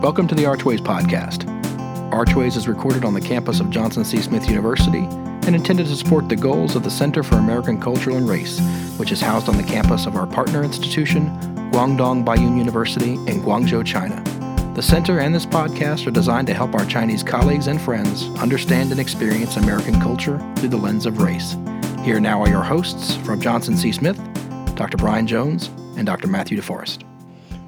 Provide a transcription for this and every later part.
Welcome to the Archways Podcast. Archways is recorded on the campus of Johnson C. Smith University and intended to support the goals of the Center for American Culture and Race, which is housed on the campus of our partner institution, Guangdong Baiyun University in Guangzhou, China. The center and this podcast are designed to help our Chinese colleagues and friends understand and experience American culture through the lens of race. Here now are your hosts from Johnson C. Smith, Dr. Brian Jones, and Dr. Matthew DeForrest.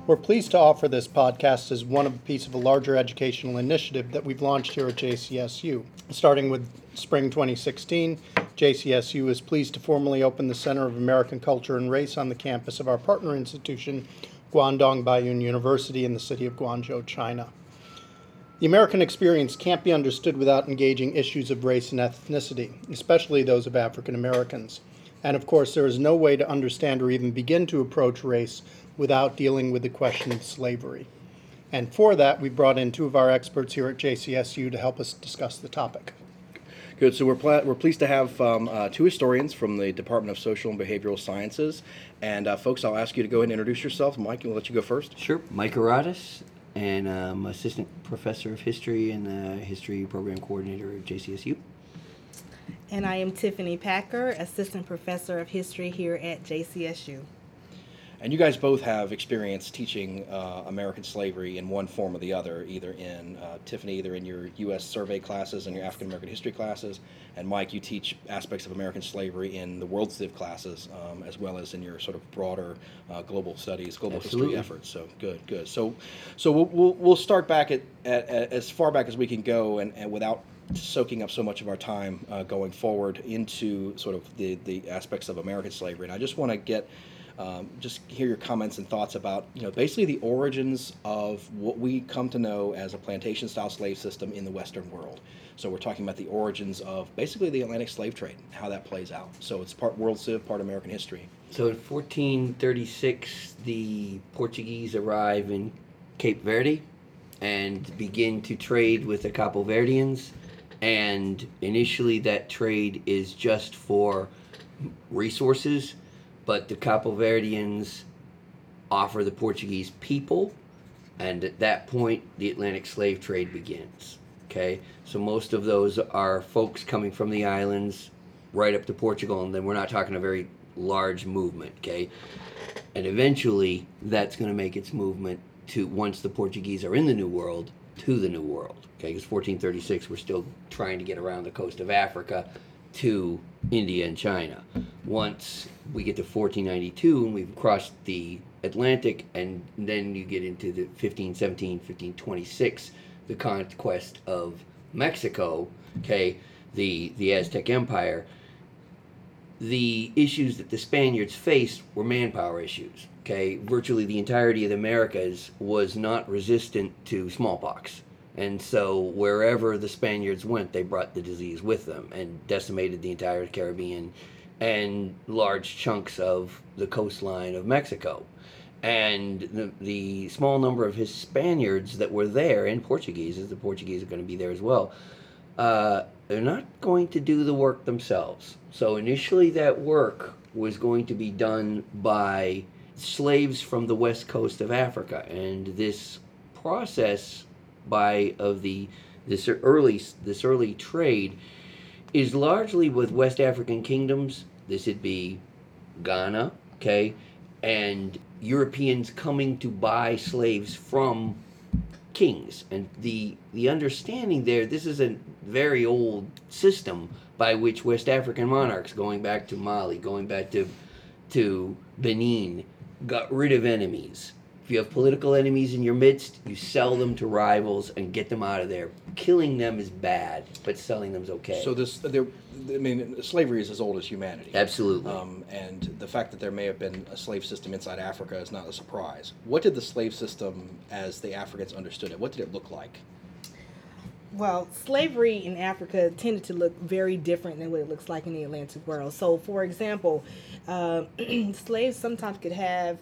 We're pleased to offer this podcast as one of a piece of a larger educational initiative that we've launched here at JCSU. Starting with spring 2016, JCSU is pleased to formally open the Center of American Culture and Race on the campus of our partner institution, Guangdong Baiyun University in the city of Guangzhou, China. The American experience can't be understood without engaging issues of race and ethnicity, especially those of African Americans. And of course, there is no way to understand or even begin to approach race without dealing with the question of slavery. And for that, we brought in two of our experts here at JCSU to help us discuss the topic. Good. So we're, pla- we're pleased to have um, uh, two historians from the Department of Social and Behavioral Sciences. And uh, folks, I'll ask you to go ahead and introduce yourself. Mike, we'll let you go first. Sure. Mike Aradas, and I'm assistant professor of history and the history program coordinator at JCSU. And I am Tiffany Packer, assistant professor of history here at JCSU. And you guys both have experience teaching uh, American slavery in one form or the other, either in uh, Tiffany, either in your U.S. survey classes and your African American history classes, and Mike, you teach aspects of American slavery in the World Civ classes, um, as well as in your sort of broader uh, global studies, global Absolutely. history efforts. So good, good. So, so we'll we'll, we'll start back at, at, at, as far back as we can go, and, and without soaking up so much of our time uh, going forward into sort of the the aspects of American slavery. And I just want to get um, just hear your comments and thoughts about you know basically the origins of what we come to know as a plantation style slave system in the western world. So we're talking about the origins of basically the atlantic slave trade how that plays out. So it's part world civ part american history. So in 1436, the Portuguese arrive in Cape Verde and begin to trade with the Capo Verdeans. And initially, that trade is just for resources, but the Capo Verdeans offer the Portuguese people, and at that point, the Atlantic slave trade begins. Okay, so most of those are folks coming from the islands right up to Portugal, and then we're not talking a very large movement. Okay, and eventually that's going to make its movement to once the Portuguese are in the New World to the New World. Okay, because 1436 we're still trying to get around the coast of Africa to India and China. Once we get to 1492 and we've crossed the Atlantic, and then you get into the 1517, 1526, the conquest of Mexico, okay, the, the Aztec Empire, the issues that the Spaniards faced were manpower issues. Okay, virtually the entirety of the Americas was not resistant to smallpox. And so wherever the Spaniards went, they brought the disease with them and decimated the entire Caribbean and large chunks of the coastline of Mexico. And the, the small number of his Spaniards that were there, and Portuguese, the Portuguese are going to be there as well, uh, they're not going to do the work themselves. So initially, that work was going to be done by slaves from the west coast of Africa, and this process by of the this early this early trade is largely with West African kingdoms. This would be Ghana, okay, and Europeans coming to buy slaves from kings. And the the understanding there, this is a very old system by which West African monarchs, going back to Mali, going back to to Benin, got rid of enemies. If you have political enemies in your midst, you sell them to rivals and get them out of there. Killing them is bad, but selling them is okay. so this there i mean slavery is as old as humanity Absolutely. um, and the fact that there may have been a slave system inside africa is not a surprise what did the slave system as the africans understood it what did it look like Well, slavery in Africa tended to look very different than what it looks like in the Atlantic world. So, for example, uh, slaves sometimes could have,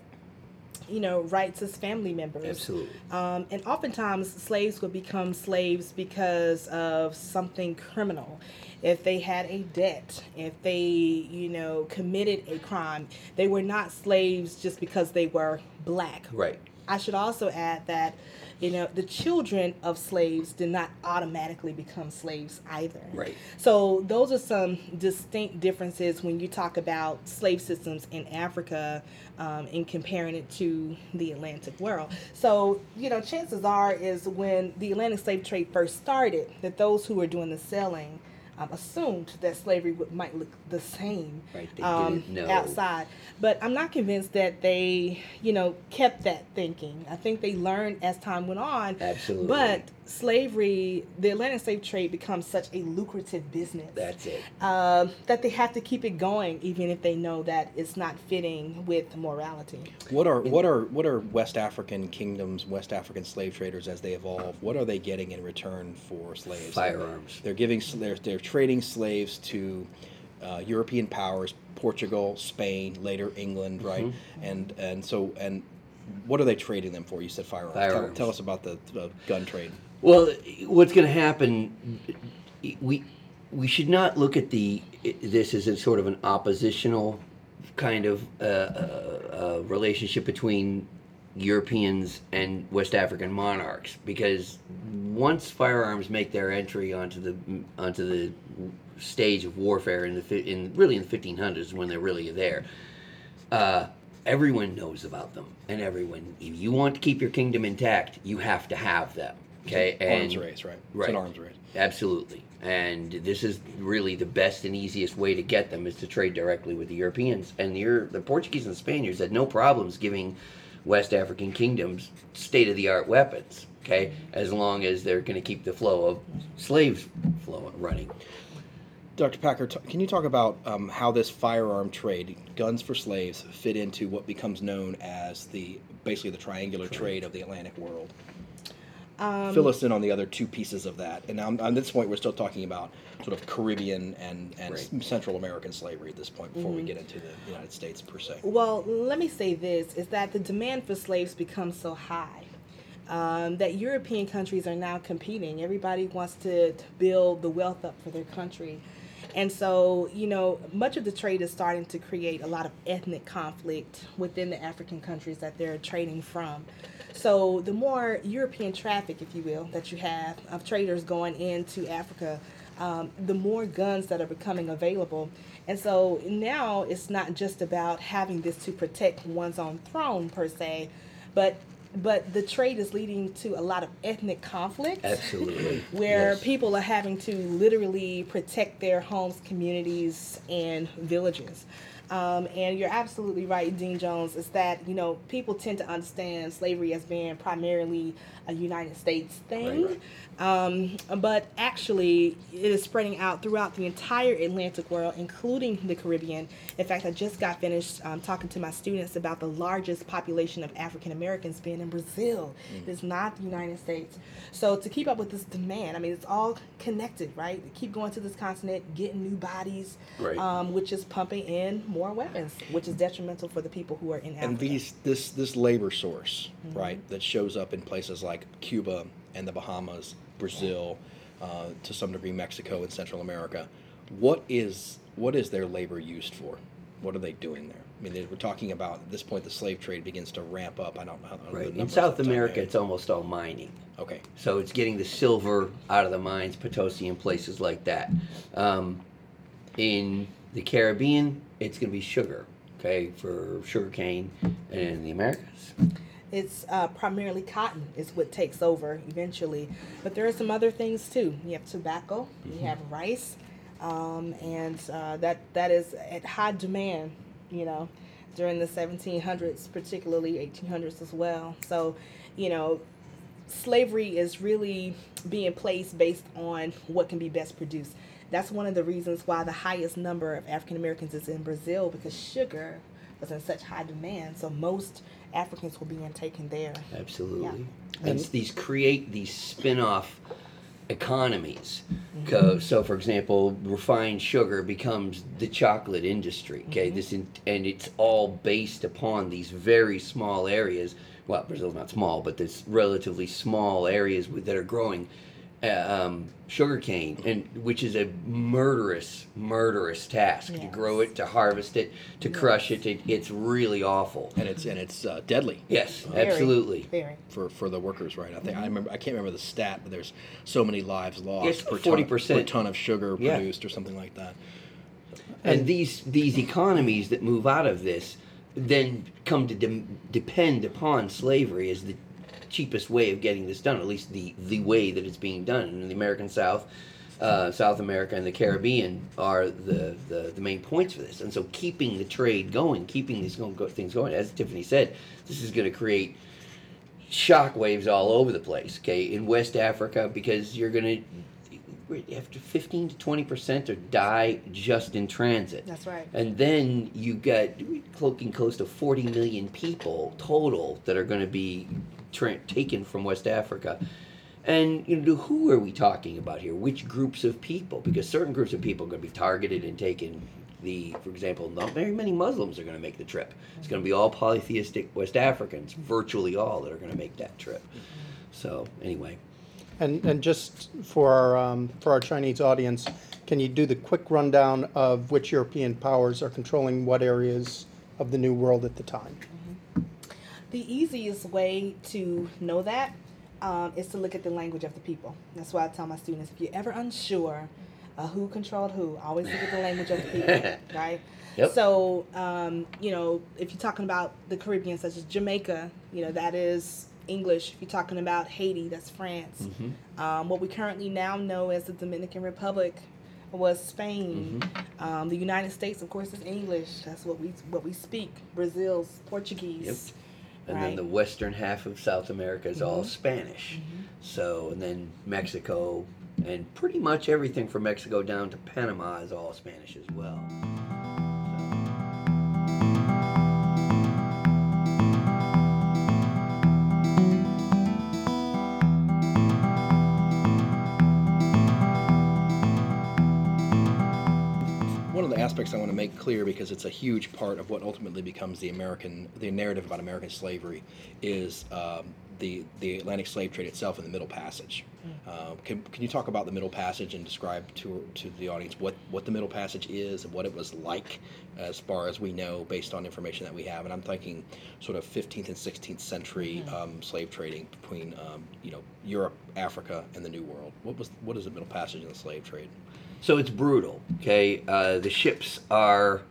you know, rights as family members. Absolutely. Um, and oftentimes, slaves would become slaves because of something criminal. If they had a debt, if they, you know, committed a crime, they were not slaves just because they were black Right. I should also add that you know the children of slaves did not automatically become slaves either. Right. So those are some distinct differences when you talk about slave systems in Africa um, and comparing it to the Atlantic world. So you know, chances are is when the Atlantic slave trade first started, that those who were doing the selling um, assumed that slavery would, might look the same Right, they um, didn't know. outside. But I'm not convinced that they, you know, kept that thinking. I think they learned as time went on. Absolutely. But slavery, the Atlantic slave trade becomes such a lucrative business That's it. um, that they have to keep it going, even if they know that it's not fitting with morality. What are what are what are West African kingdoms, West African slave traders as they evolve? What are they getting in return for slaves? Firearms. They're giving they're they're trading slaves to uh, European powers, Portugal, Spain, later England, right? Mm-hmm. And and so and what are they trading them for? You said firearms. Tell, tell us about the, the gun trade. Well, what's going to happen? We we should not look at the this as a sort of an oppositional kind of uh, uh, uh, relationship between Europeans and West African monarchs because once firearms make their entry onto the onto the stage of warfare in the in really in the 1500s when they're really there uh, everyone knows about them and everyone if you want to keep your kingdom intact you have to have them okay arms and race, right? It's right. an arms race. absolutely and this is really the best and easiest way to get them is to trade directly with the europeans and the, the portuguese and the spaniards had no problems giving west african kingdoms state-of-the-art weapons okay as long as they're going to keep the flow of slaves flow running Dr. Packer, can you talk about um, how this firearm trade, guns for slaves, fit into what becomes known as the basically the triangular trade of the Atlantic world? Um, Fill us in on the other two pieces of that. And now, on this point, we're still talking about sort of Caribbean and, and Right. Central American slavery at this point before Mm-hmm. we get into the United States per se. Well, let me say this is that the demand for slaves becomes so high um, that European countries are now competing. Everybody wants to, to build the wealth up for their country. And so, you know, much of the trade is starting to create a lot of ethnic conflict within the African countries that they're trading from. So, the more European traffic, if you will, that you have of traders going into Africa, um, the more guns that are becoming available. And so now it's not just about having this to protect one's own throne per se, but but the trade is leading to a lot of ethnic conflict absolutely where Yes. people are having to literally protect their homes, communities, and villages. Um, and you're absolutely right, Dean Jones, is that, you know, people tend to understand slavery as being primarily a United States thing. Right. Um, but actually, it is spreading out throughout the entire Atlantic world, including the Caribbean. In fact, I just got finished um, talking to my students about the largest population of African Americans being in Brazil. It is not the United States. So, to keep up with this demand, I mean, it's all connected, right? Keep going to this continent, getting new bodies, Right. um, which is pumping in more weapons, which is detrimental for the people who are in Africa. And these this this labor source, Mm-hmm. right, that shows up in places like Cuba and the Bahamas, Brazil, uh, to some degree Mexico and Central America. What is what is their labor used for? What are they doing there? I mean, they- we're talking about at this point the slave trade begins to ramp up. I don't, I don't know the right in numbers south off the top of america it's almost all mining okay. So it's getting the silver out of the mines, Potosi, and places like that. Um, in the Caribbean, it's going to be sugar, okay, for sugarcane. And in the Americas, It's uh, primarily cotton is what takes over eventually, but there are some other things too. You have tobacco, you have rice, um, and uh, that that is at high demand. You know, during the 1700s, particularly 1800s as well. So, you know, slavery is really being placed based on what can be best produced. That's one of the reasons why the highest number of African Americans is in Brazil because sugar was in such high demand. So most Africans were being taken there. absolutely. And- It's these create these spin-off economies. Mm-hmm. Co- So, for example, refined sugar becomes the chocolate industry. Okay, mm-hmm. this in, and it's all based upon these very small areas. Well, Brazil's not small, but there's relatively small areas with, that are growing uh, um, sugarcane, and which is a murderous, murderous task to grow it, to harvest it, to crush it. it. It's really awful. and it's and it's uh, deadly. Yes, Very, absolutely. Very. for, for the workers, right? I think I remember I can't remember the stat, but there's so many lives lost Yes, per, ton, 40%. per ton of sugar Yeah. produced or something like that. and these these economies that move out of this then come to dem- depend upon slavery as the cheapest way of getting this done at least the the way that it's being done. In the american south uh, south america and the caribbean are the, the the main points for this. And so keeping the trade going keeping these things going as tiffany said this is going to create shock waves all over the place okay in west africa because you're going to after 15 to 20 percent or die just in transit That's right. and then you got cloaking close to 40 million people total that are going to be tra- taken from West Africa. And you know, who are we talking about here? Which groups of people? Because certain groups of people are going to be targeted and taken. The, for example, not very many Muslims are going to make the trip. It's going to be all polytheistic West Africans, virtually all that are going to make that trip. So anyway, And, and just for our, um, for our Chinese audience, can you do the quick rundown of which European powers are controlling what areas of the New World at the time? The easiest way to know that um, is to look at the language of the people. That's why I tell my students if you're ever unsure uh, who controlled who, always look at the language of the people, right? Yep. So, um, you know, if you're talking about the Caribbean, such as Jamaica, you know, that is English. If you're talking about Haiti, that's France. Um, what we currently now know as the Dominican Republic was Spain. Um, the United States, of course, is English. That's what we what we speak. Brazil's Portuguese. Yep. and Right. then the western half of South America is all Spanish. So, and then Mexico, and pretty much everything from Mexico down to Panama is all Spanish as well. One of the aspects I want to make clear, because it's a huge part of what ultimately becomes the American, the narrative about American slavery, is um, the the Atlantic slave trade itself in the Middle Passage. Uh, can, can you talk about the Middle Passage and describe to to the audience what what the Middle Passage is and what it was like, as far as we know, based on information that we have? And I'm thinking sort of 15th and 16th century um, slave trading between um, you know Europe, Africa, and the New World. What was what is the Middle Passage in the slave trade? So it's brutal. Okay, uh, the ships are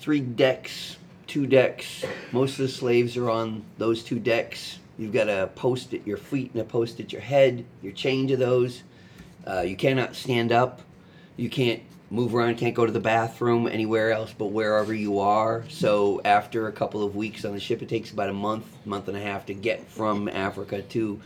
three decks, two decks. Most of the slaves are on those two decks. You've got a post at your feet and a post at your head. You're chained to those. Uh, you cannot stand up. You can't move around. Can't go to the bathroom anywhere else but wherever you are. So after a couple of weeks on the ship, it takes about a month, month and a half to get from Africa to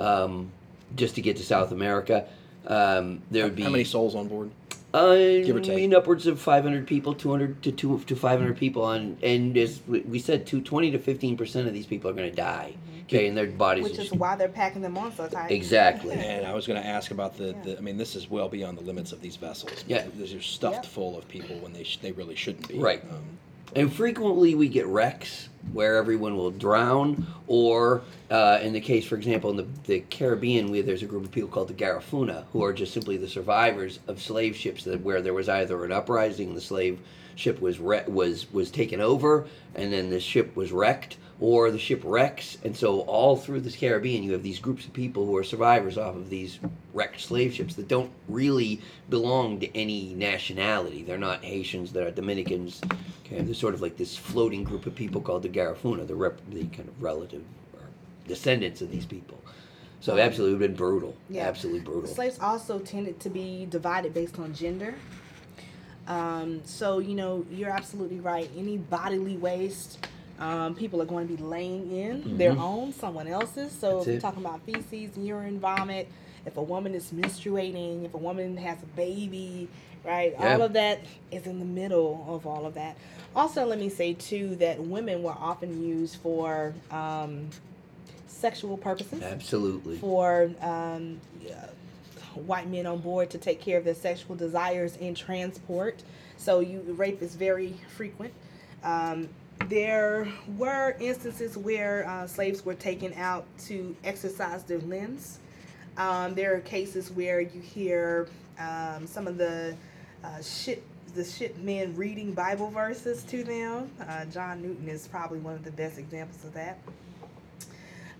um, just to get to South America. Um, there would be How many souls on board? uh, Give or I mean, upwards of 500 people, 200 to two to 500 people on, and as we we said, two, 20 to 15 percent of these people are going to die. Okay, and their bodies. Which is just- why they're packing them on so tight. exactly. And I was going to ask about the, Yeah. the. I mean, this is well beyond the limits of these vessels. Yeah. they're stuffed Yep. full of people when they sh- they really shouldn't be. Right. Um, And frequently we get wrecks where everyone will drown, or uh, in the case, for example, in the, the Caribbean, we, there's a group of people called the Garifuna who are just simply the survivors of slave ships that where there was either an uprising, the slave ship was wre- was was taken over, and then the ship was wrecked, or the ship wrecks, and so all through the Caribbean, you have these groups of people who are survivors off of these wrecked slave ships that don't really belong to any nationality. They're not Haitians, they're not Dominicans. Okay, they're sort of like this floating group of people called the Garifuna, the rep, the kind of relative or descendants of these people. So absolutely been brutal. Yeah. Absolutely brutal. Slaves also tended to be divided based on gender. Um, so, you know, you're absolutely right. Any bodily waste, um, people are going to be laying in their own, someone else's. So, Mm-hmm. That's if you're talking about feces, urine, vomit, if a woman is menstruating, if a woman has a baby, right? Yeah. All of that is in the middle of all of that. Also, let me say, too, that women were often used for um, sexual purposes Absolutely. for um, uh, white men on board to take care of their sexual desires in transport. So you rape is very frequent. Um, there were instances where uh, slaves were taken out to exercise their limbs. Um, there are cases where you hear um, some of the uh, ship the ship men reading Bible verses to them. Uh, John Newton is probably one of the best examples of that.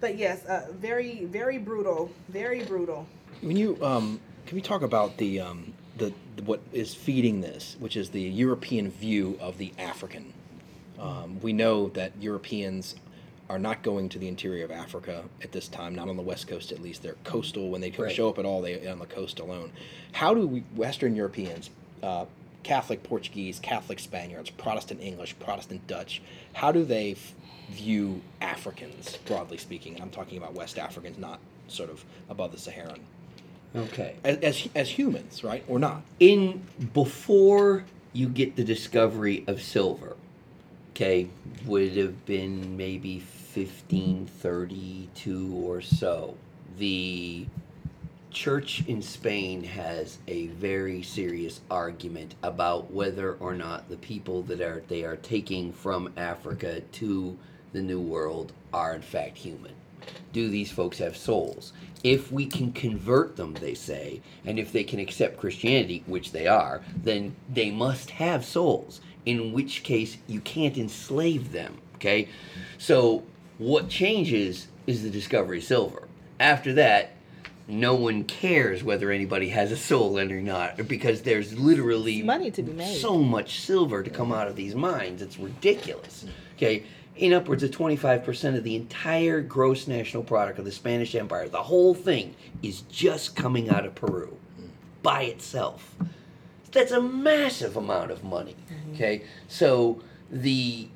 But yes, uh, very very brutal, very brutal. When you um, can we talk about the um, the, the what is feeding this, which is the European view of the African. Um, we know that Europeans are not going to the interior of Africa at this time, not on the west coast at least. They're coastal. When they Right. show up at all, they on the coast alone. How do we Western Europeans, uh, Catholic Portuguese, Catholic Spaniards, Protestant English, Protestant Dutch, how do they f- view Africans broadly speaking? And I'm talking about West Africans, not sort of above the Saharan Okay. as, as, as humans, right? Or not? in before you get the discovery of silver okay would have been maybe 1532 or so. The church in spain has a very serious argument about whether or not the people that are they are taking from africa to the new world are in fact human. Do these folks have souls? If we can convert them, they say, and if they can accept Christianity, which they are, then they must have souls, in which case you can't enslave them. Okay? So, what changes is the discovery of silver. After that, no one cares whether anybody has a soul in or not, because there's literally It's money to be made. so much silver to come out of these mines. It's ridiculous. Okay, in upwards of 25% of the entire gross national product of the Spanish Empire, the whole thing is just coming out of Peru by itself. That's a massive amount of money. Mm-hmm. Okay, so the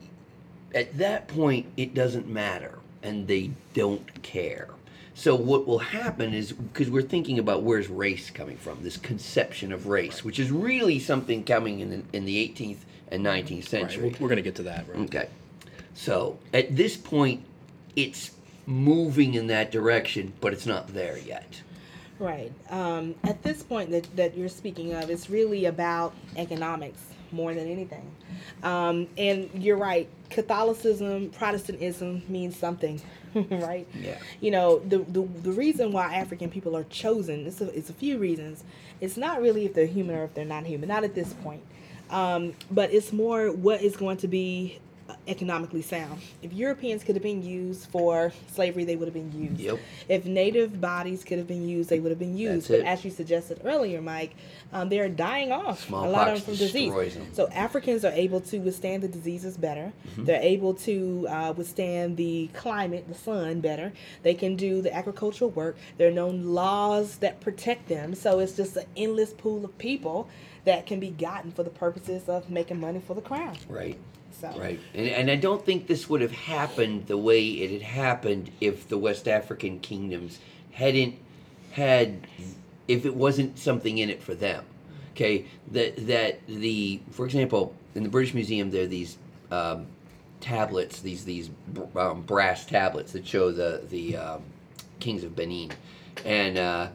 at that point it doesn't matter and they don't care. So what will happen is because we're thinking about where's race coming from, this conception of race, which is really something coming in the, in the 18th and 19th century. we're, we're going to get to that. Right? Okay. So at this point, it's moving in that direction, but it's not there yet. Right. Um, at this point that, that you're speaking of, it's really about economics more than anything. Um, and you're right. Catholicism, Protestantism means something, right? Yeah. You know, the, the, the reason why African people are chosen, it's a, it's a few reasons. It's not really if they're human or if they're not human, not at this point. Um, but it's more what is going to be economically sound. If Europeans could have been used for slavery, they would have been used. Yep. If native bodies could have been used, they would have been used. That's but it. as you suggested earlier, Mike, um, they're dying off. a lot Smallpox of them from disease. destroys 'em. So Africans are able to withstand the diseases better. Mm-hmm. They're able to uh, withstand the climate, the sun better. They can do the agricultural work. There are known laws that protect them. So it's just an endless pool of people that can be gotten for the purposes of making money for the crown. Right. So Right. And, and I don't think this would have happened the way it had happened if the West African kingdoms hadn't had, if it wasn't something in it for them. Okay. That, that the, for example, in the British Museum, there are these um, tablets, these, these um, brass tablets that show the, the um, kings of Benin. And uh,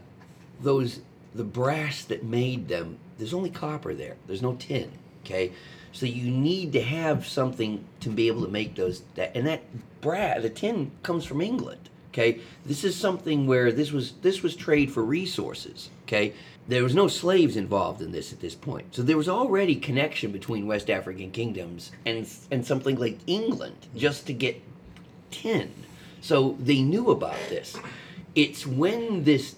those, the brass that made them, there's only copper there, there's no tin. Okay. So you need to have something to be able to make those that and that brass the tin comes from England. Okay? This is something where this was this was trade for resources. Okay? There was no slaves involved in this at this point. So there was already connection between West African kingdoms and and something like England just to get tin. So they knew about this. It's when this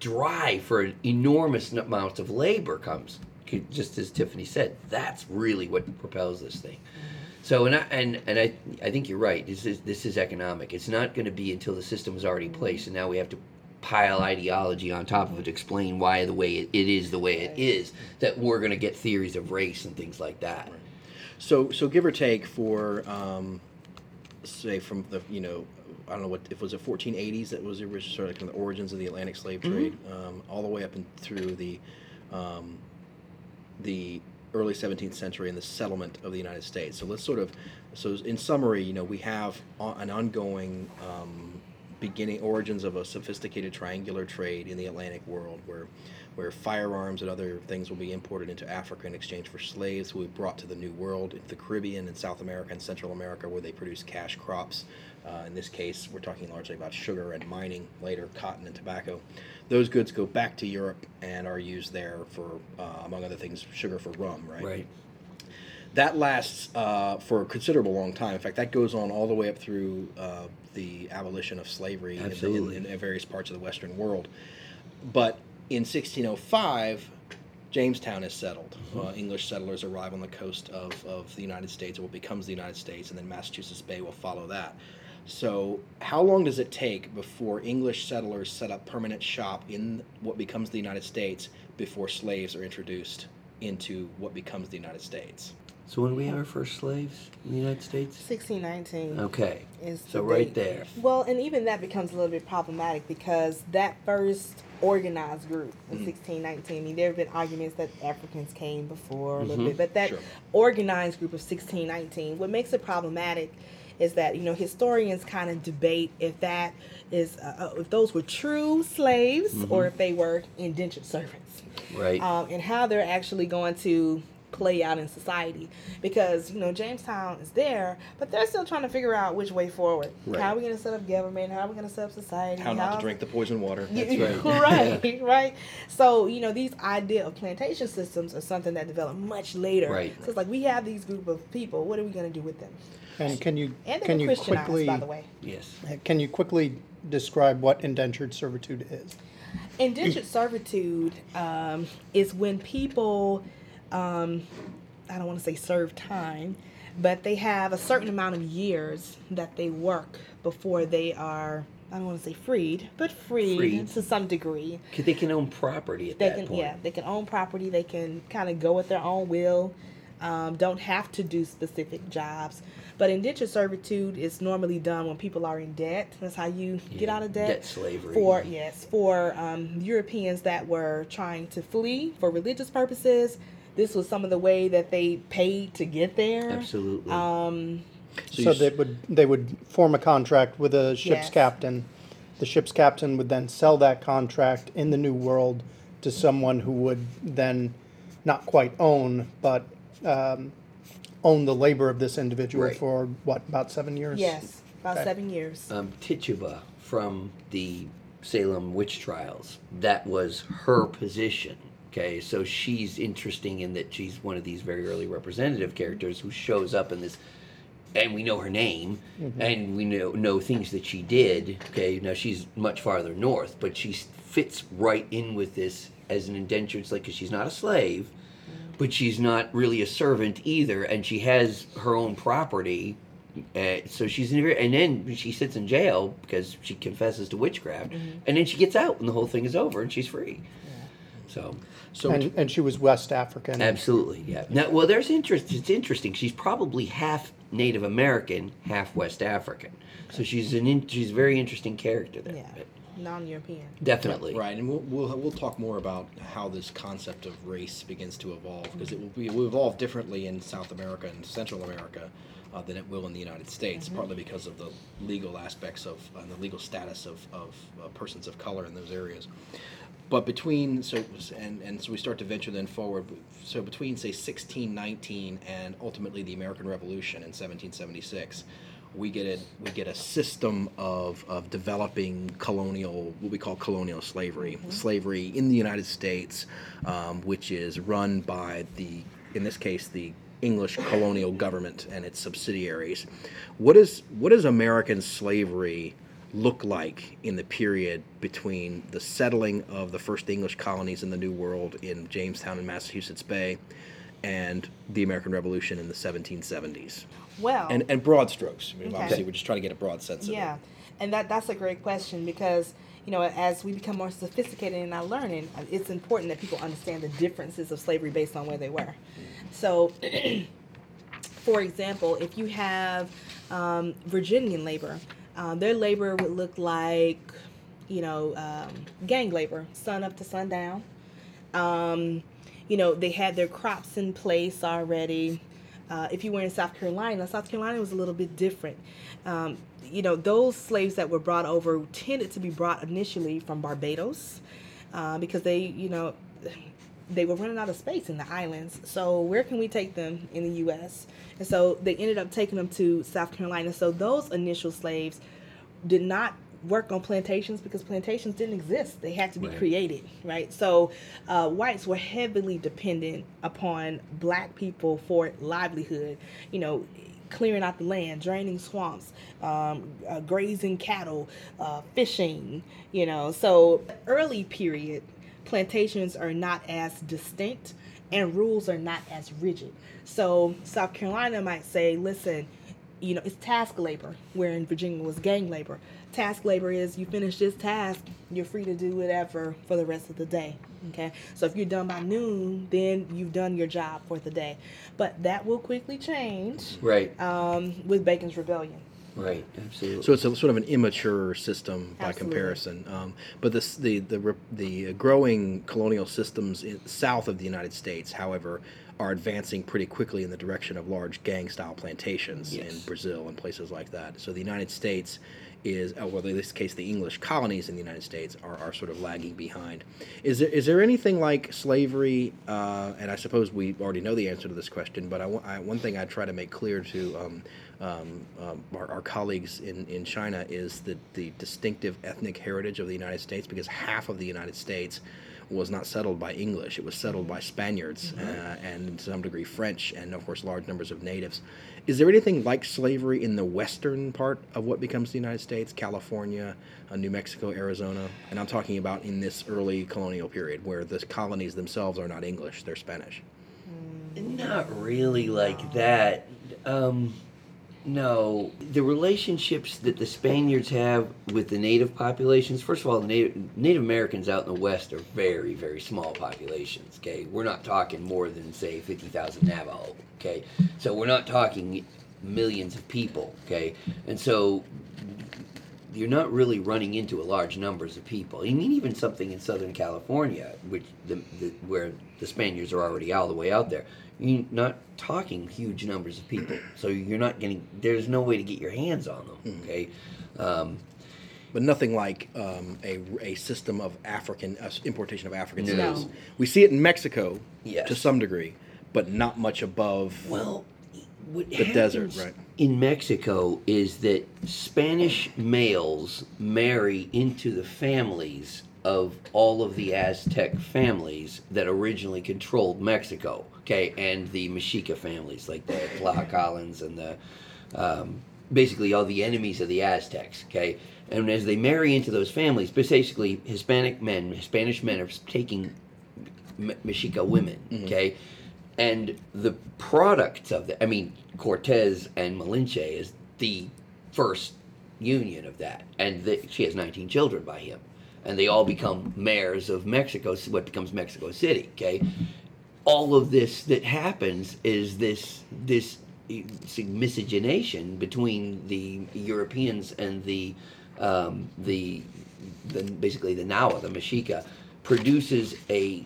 drive for enormous amounts of labor comes, just as Tiffany said, that's really what propels this thing. So and I, and and I I think you're right. This is this is economic. It's not going to be until the system is already placed, and now we have to pile ideology on top of it to explain why the way it, it is the way it is that we're going to get theories of race and things like that. So, so give or take for, um, say, from the you know, I don't know what if it was the 1480s that was the original sort of, kind of the origins of the Atlantic slave trade, um, all the way up and through the, um, the early 17th century and the settlement of the United States. So let's sort of, so in summary, you know, we have an ongoing um, beginning origins of a sophisticated triangular trade in the Atlantic world, where where firearms and other things will be imported into Africa in exchange for slaves who will be brought to the New World, into the Caribbean and South America and Central America, where they produce cash crops. Uh, in this case, we're talking largely about sugar and mining, later cotton and tobacco. Those goods go back to Europe and are used there for, uh, among other things, sugar for rum, right? Right. that lasts uh, for a considerable long time. In fact, that goes on all the way up through uh, the abolition of slavery in, in, in various parts of the Western world. But in 1605, Jamestown is settled. Uh, English settlers arrive on the coast of, of the United States, or what becomes the United States, and then Massachusetts Bay will follow that. So, how long does it take before English settlers set up permanent shop in what becomes the United States before slaves are introduced into what becomes the United States? So when we have our first slaves in the United States? 1619 Okay. is So the right there. Well, and even that becomes a little bit problematic because that first organized group in 1619, I mean, there have been arguments that Africans came before a little Mhm. bit, but that Sure. organized group of 1619, what makes it problematic is that, you know, historians kind of debate if that is, uh, uh, if those were true slaves or if they were indentured servants Right. um, and how they're actually going to play out in society because you know Jamestown is there, but they're still trying to figure out which way forward. Right. How are we going to set up government? How are we going to set up society? How not to drink the poison water. That's right. right, right. So you know these idea of plantation systems are something that developed much later. Right. So it's like we have these group of people. What are we going to do with them? And can you And they can were you quickly by the way. yes. can you quickly describe what indentured servitude is? Indentured servitude um, is when people, um, I don't want to say serve time, but they have a certain amount of years that they work before they are, I don't want to say freed, but freed, Freed. to some degree. They can own property at They that can, point. yeah, they can own property. They can kind of go at their own will. Um, don't have to do specific jobs. But indentured servitude is normally done when people are in debt. That's how you get out of debt. debt slavery. For yes, for um, Europeans that were trying to flee for religious purposes. This was some of the way that they paid to get there. Absolutely. Um, So So they would they would form a contract with a ship's Yes. captain. The ship's captain would then sell that contract in the new world to someone who would then not quite own, but um, own the labor of this individual Right. for what about seven years? yes, about Okay. seven years. um, Tituba from the Salem witch trials. That was her position. Okay, so she's interesting in that she's one of these very early representative characters who shows up in this, and we know her name, mm-hmm. and we know know things that she did. Okay, now she's much farther north, but she fits right in with this as an indentured slave because she's not a slave, mm-hmm. but she's not really a servant either, and she has her own property. Uh, so she's in, and then she sits in jail because she confesses to witchcraft, mm-hmm. and then she gets out, and the whole thing is over, and she's free. So, so and, and she was West African. absolutely, yeah. Now, well, there's interest. It's interesting. She's probably half Native American, half West African. So she's an in, she's a very interesting character there. Yeah, non-European. Definitely. Right, and we'll, we'll we'll talk more about how this concept of race begins to evolve because it will be it will evolve differently in South America and Central America uh, than it will in the United States, partly because of the legal aspects of and the legal status of of uh, persons of color in those areas. But between so and and so we start to venture then forward. So between say 1619 and ultimately the American Revolution in 1776 we get a we get a system of, of developing colonial what we call colonial slavery slavery in the United States um, which is run by the in this case the English colonial government and its subsidiaries what is what is American slavery look like in the period between the settling of the first English colonies in the New World in Jamestown and Massachusetts Bay and the American Revolution in the 1770s Well, and and broad strokes. I mean, Okay. obviously, we're just trying to get a broad sense of it. Yeah, and that that's a great question because you know as we become more sophisticated in our learning, it's important that people understand the differences of slavery based on where they were. So, for example, if you have um, Virginian labor, um, their labor would look like you know um, gang labor, sun up to sundown. Um, you know they had their crops in place already. Uh, if you were in South Carolina, South Carolina was a little bit different. Um, you know, those slaves that were brought over tended to be brought initially from Barbados uh, because they, you know, they were running out of space in the islands. So where can we take them in the U.S.? And so they ended up taking them to South Carolina. So those initial slaves did not work on plantations because plantations didn't exist. They had to be Right. created, right? So uh, whites were heavily dependent upon black people for livelihood. You know, clearing out the land, draining swamps, um, uh, grazing cattle, uh, fishing. You know, so early period plantations are not as distinct and rules are not as rigid. So South Carolina might say, listen, you know, it's task labor, where in Virginia was gang labor. Task labor is you finish this task, you're free to do whatever for the rest of the day. Okay, so if you're done by noon, then you've done your job for the day. But that will quickly change Right. um, with Bacon's Rebellion. Right. Absolutely. So it's a sort of an immature system by Absolutely. comparison. Um, but this, the the the growing colonial systems in, south of the United States, however, are advancing pretty quickly in the direction of large gang-style plantations in Brazil and places like that. So the United States is, uh, well, in this case, the English colonies in the United States are, are sort of lagging behind. Is there is there anything like slavery? Uh, and I suppose we already know the answer to this question, but I, I- one thing I try to make clear to um, um, um, our, our colleagues in, in China is the, the distinctive ethnic heritage of the United States because half of the United States was not settled by English. It was settled by Spaniards uh, and to some degree French and, of course, large numbers of natives. Is there anything like slavery in the western part of what becomes the United States, California, uh, New Mexico, Arizona? And I'm talking about in this early colonial period where the colonies themselves are not English, they're Spanish. Not really like that. Um, no, the relationships that the Spaniards have with the native populations. First of all, Native, Native Americans out in the West are very, very small populations. Okay, we're not talking more than say fifty thousand Navajo. Okay, so we're not talking millions of people. Okay, and so you're not really running into a large numbers of people. I mean, even something in Southern California, which the, the where the Spaniards are already all the way out there, you're not talking huge numbers of people. So you're not getting. There's no way to get your hands on them. Okay. Um, but nothing like um, a, a system of African uh, importation of African No. slaves. We see it in Mexico Yes. to some degree, but not much above. Well, what The desert, right. In Mexico is that Spanish males marry into the families of all of the Aztec families that originally controlled Mexico. Okay, and the Mexica families, like the Tlaxcalans and the um, basically all the enemies of the Aztecs. Okay, and as they marry into those families, basically Hispanic men, Spanish men are taking M- Mexica women, okay? And the products of that, I mean, Cortez and Malinche is the first union of that. And the, she has 19 children by him. And they all become mayors of Mexico, what becomes Mexico City, okay? All of this that happens is this, this miscegenation between the Europeans and the, um, the, the, basically the Nahua, the Mexica, produces a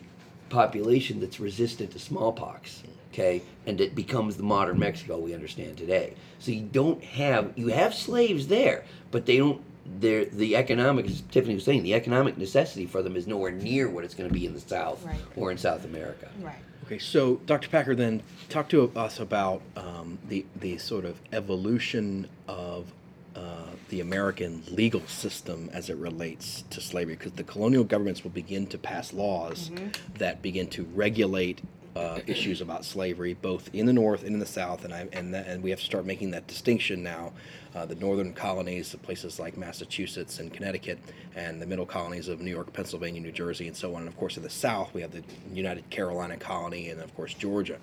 population that's resistant to smallpox okay and it becomes the modern mexico we understand today so you don't have you have slaves there but they don't they're the economic as tiffany was saying the economic necessity for them is nowhere near what it's going to be in the south Right. or in south america Right. Okay, so Dr. Packer, then talk to us about um, the the sort of evolution of uh, the American legal system as it relates to slavery, because the colonial governments will begin to pass laws that begin to regulate uh, issues about slavery, both in the North and in the South, and I, and that, and we have to start making that distinction now. Uh, the northern colonies, the places like Massachusetts and Connecticut, and the middle colonies of New York, Pennsylvania, New Jersey, and so on. And of course, in the South, we have the United Carolina colony, and of course Georgia.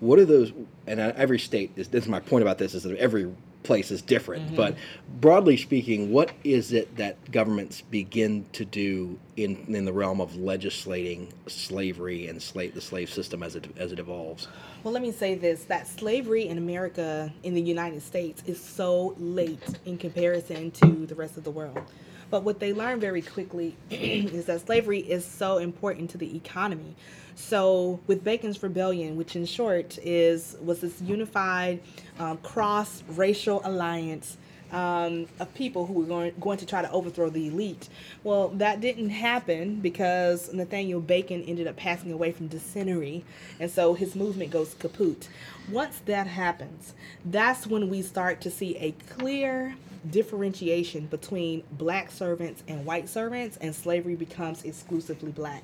What are those? And every state is. This is my point about this: is that every place is different. Mm-hmm. But broadly speaking, what is it that governments begin to do in in the realm of legislating slavery and slave the slave system as it as it evolves? Well, let me say this that slavery in America, in the United States, is so late in comparison to the rest of the world. But what they learn very quickly is that slavery is so important to the economy. So, with Bacon's Rebellion, which in short is was this unified um, cross-racial alliance um, of people who were going, going to try to overthrow the elite. Well, that didn't happen because Nathaniel Bacon ended up passing away from dysentery, and so his movement goes kaput. Once that happens, that's when we start to see a clear differentiation between black servants and white servants, and slavery becomes exclusively black.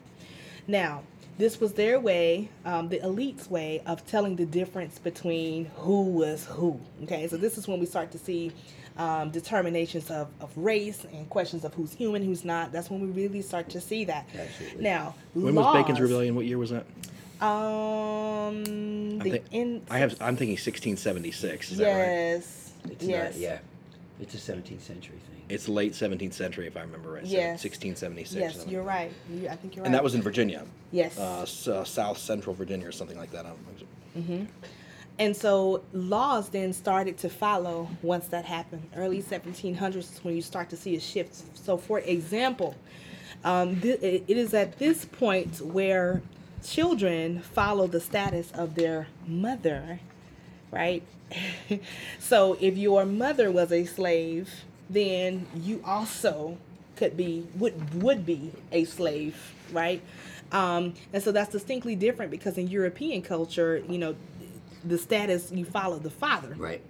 Now, this was their way, um, the elite's way of telling the difference between who was who. Okay, so this is when we start to see um, determinations of, of race and questions of who's human, who's not. That's when we really start to see that. Absolutely. Now, When laws, was Bacon's rebellion? What year was that? Um, I the think- in, I have. I'm thinking 1676. Is that right? yes, It's yes, not, yeah. It's a 17th century thing. It's late 17th century, if I remember right. Yes. 1676. yes. You're right. You, I think you're right. And that was in Virginia. yes. Uh, s- uh, South Central Virginia or something like that. I don't- And so laws then started to follow once that happened. Early 1700s is when you start to see a shift. So, for example, um, th- it is at this point where children follow the status of their mother, right? so, if your mother was a slave, then you also could be would would be a slave, right? Um, and so that's distinctly different because in European culture, you know, the status you follow the father. Right.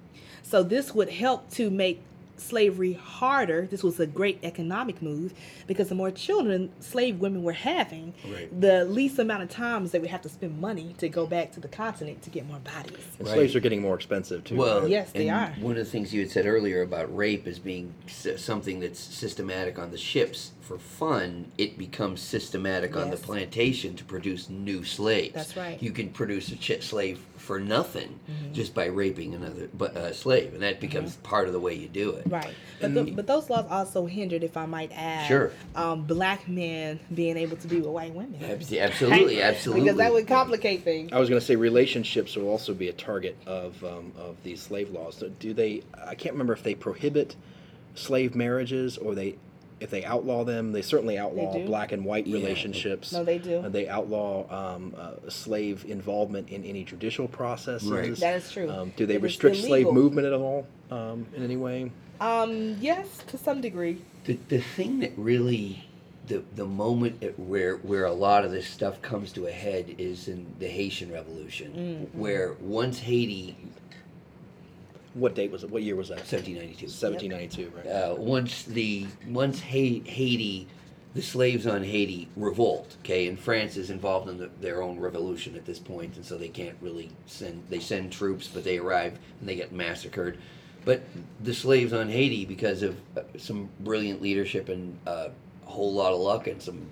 So this would help to make slavery harder. This was a great economic move because the more children slave women were having, Right. the least amount of times they would have to spend money to go back to the continent to get more bodies. Right. slaves are getting more expensive too. Well, right? Yes, they are. One of the things you had said earlier about rape as being something that's systematic on the ships for fun, it becomes systematic on the plantation to produce new slaves. That's right. You can produce a ch- slave for nothing Mm-hmm. just by raping another but a slave, and that becomes part of the way you do it. Right, but, the, but those laws also hindered, if I might add, Sure. um, black men being able to be with white women. Absolutely, absolutely. Because that would complicate things. I was going to say relationships will also be a target of um, of these slave laws. So do they? I can't remember if they prohibit slave marriages or they if they outlaw them. They certainly outlaw do. black and white Yeah. relationships. No, they do. Uh, they outlaw um, uh, slave involvement in any judicial processes. Right. That is true. Um, do they It is restrict slave movement at all um, in any way? Um, yes, to some degree. The, the thing that really the the moment at where where a lot of this stuff comes to a head is in the Haitian Revolution, where once Haiti, What date was it? What year was that? 1792, 1792, right? uh, once the once ha- Haiti, the slaves on Haiti revolt. Okay, and France is involved in the, their own revolution at this point, and so they can't really send. They send troops, but they arrive and they get massacred. But the slaves on Haiti, because of uh, some brilliant leadership and uh, a whole lot of luck and some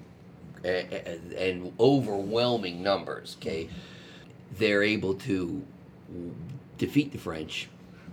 a- a- and overwhelming numbers, okay, they're able to defeat the French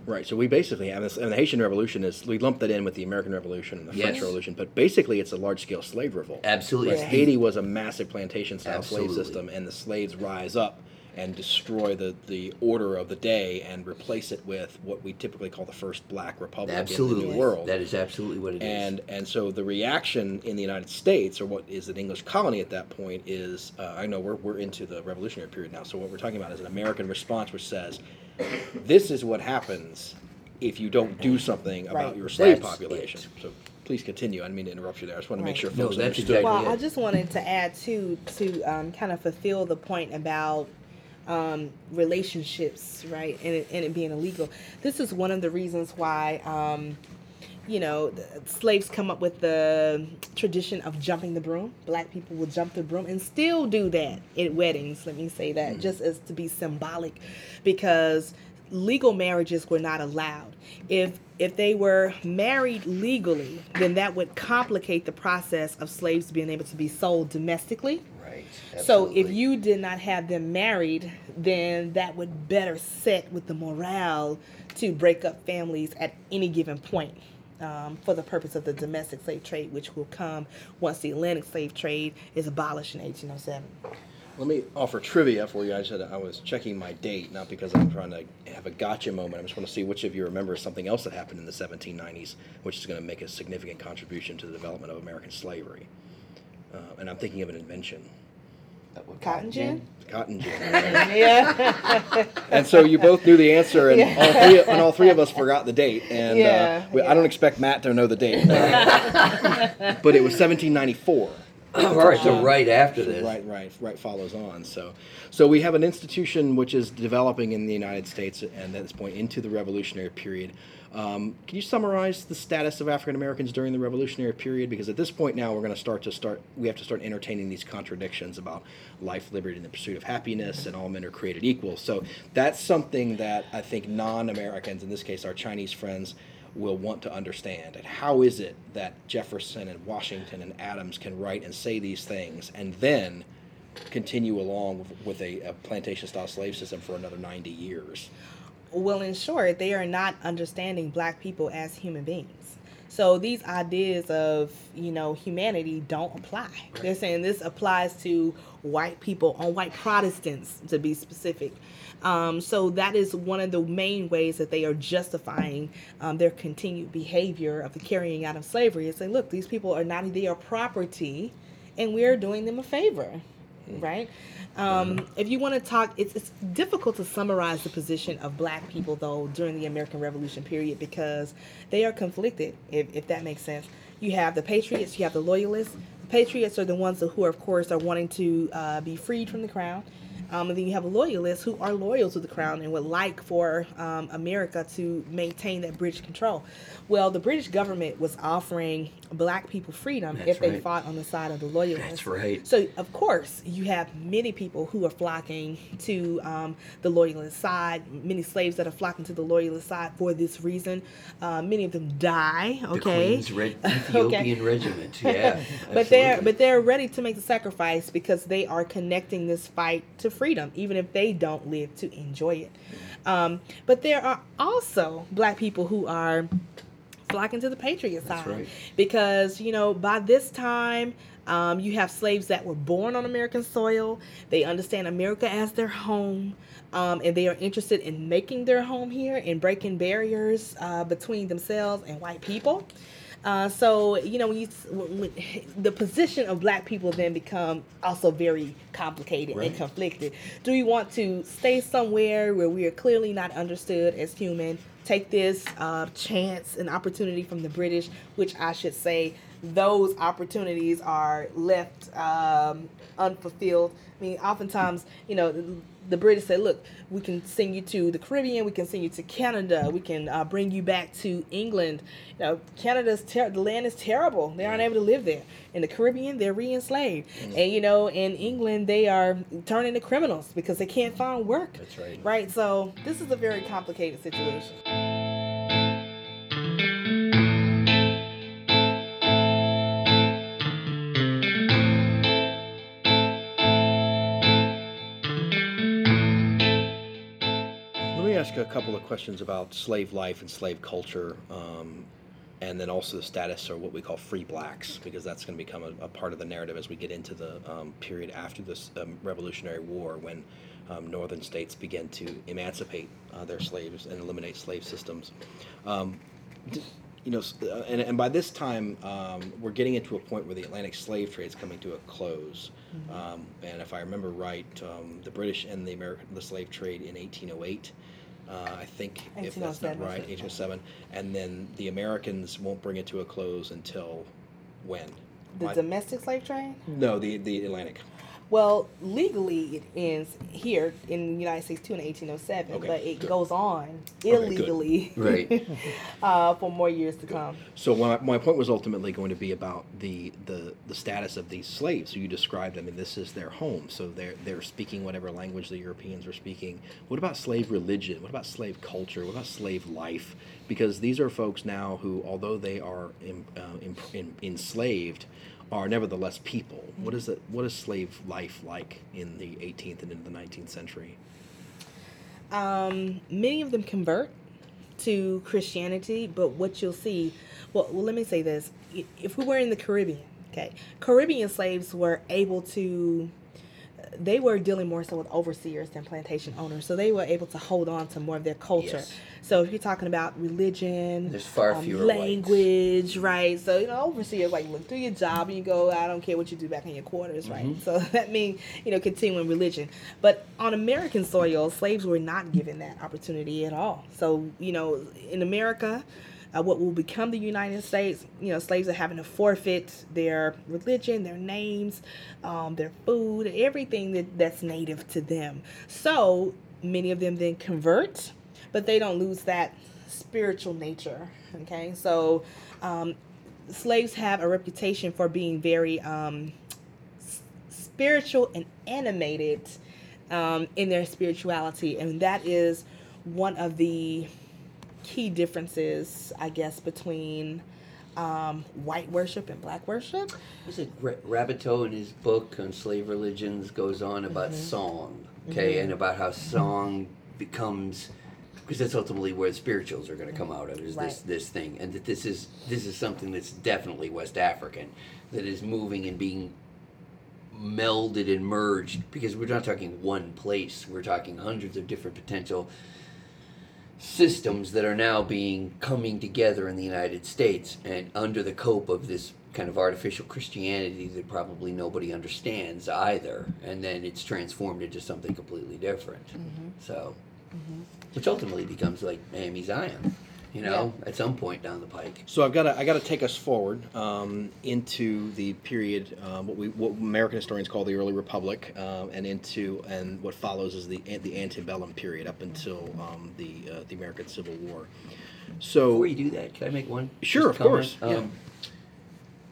Right. So we basically have this, and the Haitian Revolution is we lump that in with the American Revolution and the French Revolution, but basically it's a large scale slave revolt. Absolutely. Whereas Haiti was a massive plantation style slave system, and the slaves rise up and destroy the, the order of the day and replace it with what we typically call the first black republic in the New World. That is absolutely what it is. and and so the reaction in the United States, or what is an English colony at that point, is uh, I know we're, we're into the Revolutionary period now. So what we're talking about is an American response, which says, "This is what happens if you don't do something about Right. your slave That's population." it. So please continue. I didn't mean to interrupt you there. I just want to make Right. sure No, folks that's understood. exactly Well, it. I just wanted to add too to um, kind of fulfill the point about um, relationships, right, and it, and it being illegal. This is one of the reasons why. Um, you know, the slaves come up with the tradition of jumping the broom. Black people will jump the broom and still do that at weddings. Let me say that, mm. just as to be symbolic, because legal marriages were not allowed. If if they were married legally, then that would complicate the process of slaves being able to be sold domestically. right. Absolutely. So if you did not have them married, then that would better set with the morale to break up families at any given point. Um, for the purpose of the domestic slave trade, which will come once the Atlantic slave trade is abolished in 1807. Let me offer trivia for you. I said I was checking my date, not because I'm trying to have a gotcha moment. I just want to see which of you remember something else that happened in the 1790s, which is going to make a significant contribution to the development of American slavery. Uh, and I'm thinking of an invention. Cotton gin. Cotton gin. yeah. and so you both knew the answer, and Yeah. all three and all three of us forgot the date. And Yeah, uh, we, I don't expect Matt to know the date, but it was 1794. All right, so right after this. Right, right, right follows on. So, so we have an institution which is developing in the United States, and at this point into the Revolutionary period. Um, can you summarize the status of African Americans during the Revolutionary period? Because at this point now, we're going to start to start. We have to start entertaining these contradictions about life, liberty, and the pursuit of happiness, and all men are created equal. So that's something that I think non-Americans, in this case our Chinese friends, will want to understand. And how is it that Jefferson and Washington and Adams can write and say these things and then continue along with, a, a plantation style slave system for another 90 years? Well, in short, they are not understanding black people as human beings. So these ideas of, you know, humanity don't apply. They're saying this applies to white people, on white Protestants to be specific. Um, so that is one of the main ways that they are justifying um, their continued behavior of the carrying out of slavery. Is say, look, these people are not their property, and we are doing them a favor, right? Um, if you want to talk, it's, it's difficult to summarize the position of black people, though, during the American Revolution period because they are conflicted, if, if that makes sense. You have the patriots, you have the loyalists. The patriots are the ones who, are, of course, are wanting to uh, be freed from the crown. Um, and then you have loyalists who are loyal to the crown and would like for um, America to maintain that British control. Well, the British government was offering black people freedom That's if they right. fought on the side of the loyalists. That's right. So, of course, you have many people who are flocking to um, the loyalist side, many slaves that are flocking to the loyalist side for this reason. Uh, many of them die, okay? The okay? Queen's Red Ethiopian Regiment. Yeah. but they're but they're ready to make the sacrifice because they are connecting this fight to freedom, even if they don't live to enjoy it. Um, but there are also black people who are flocking to the patriot That's side right. because you know by this time um, you have slaves that were born on American soil. They understand America as their home, um, and they are interested in making their home here and breaking barriers uh, between themselves and white people. Uh, so you know when you when, the position of black people then become also very complicated and conflicted. Do we want to stay somewhere where we are clearly not understood as human? Take this uh, chance and opportunity from the British, which I should say those opportunities are left um, unfulfilled. I mean, oftentimes, you know, the, British say, look, we can send you to the Caribbean, we can send you to Canada, we can uh, bring you back to England. You know, Canada's ter- the land is terrible. They aren't able to live there. In the Caribbean, they're re-enslaved, and you know, in England, they are turned into criminals because they can't find work. That's right. Right. So this is a very complicated situation. Couple of questions about slave life and slave culture, um, and then also the status or what we call free blacks, because that's going to become a, a part of the narrative as we get into the um, period after this um, Revolutionary War when um, northern states begin to emancipate uh, their slaves and eliminate slave systems. Um, d- you know, uh, and, and by this time, um, we're getting into a point where the Atlantic slave trade is coming to a close. Um, and if I remember right, um, the British end the American the slave trade in 1808. Uh, I think, if that's not 1807, right, 1807. And then the Americans won't bring it to a close until when? The Why- domestic slave trade. no, the the Atlantic. Well, legally it ends here in the United States too in 1807, Okay, but it good. goes on good. illegally Right. uh, for more years to come. So my, my point was ultimately going to be about the, the, the status of these slaves. So you described them, and this is their home. So they're they're speaking whatever language the Europeans are speaking. What about slave religion? What about slave culture? What about slave life? Because these are folks now who, although they are in, uh, in, in, enslaved, are nevertheless people. What is it? What is slave life like in the 18th and into the 19th century? Um, many of them convert to Christianity, but what you'll see, well, well, let me say this: if we were in the Caribbean, okay, Caribbean slaves were able to. They were dealing more so with overseers than plantation owners, so they were able to hold on to more of their culture. Yes. So if you're talking about religion, There's far um, fewer whites. language, right? So you know, overseers like look through your job and you go, I don't care what you do back in your quarters, right? Mm-hmm. So that means you know continuing religion. But on American soil, slaves were not given that opportunity at all. So you know, in America. Uh, what will become the United States, you know, slaves are having to forfeit their religion, their names, um, their food, everything that, that's native to them. So many of them then convert, but they don't lose that spiritual nature. Okay, so um, slaves have a reputation for being very um, s- spiritual and animated um, in their spirituality, and that is one of the key differences, I guess, between um, white worship and black worship. Was it Ra- Raboteau in his book on slave religions goes on about song, okay, and about how song becomes because that's ultimately where the spirituals are going to come out of is this this thing, and that this is this is something that's definitely West African that is moving and being melded and merged because we're not talking one place we're talking hundreds of different potential systems that are now being coming together in the United States and under the cope of this kind of artificial Christianity that probably nobody understands either, and then it's transformed into something completely different. Mm-hmm. So, mm-hmm. which ultimately becomes like AME Zion, you know, at some point down the pike. So I've got to I got to take us forward um, into the period um, what we what American historians call the early Republic, um, and into and what follows is the the antebellum period up until um, the uh, the American Civil War. So Before you do that, can I make one? Sure, just of course, comment? yeah. Um,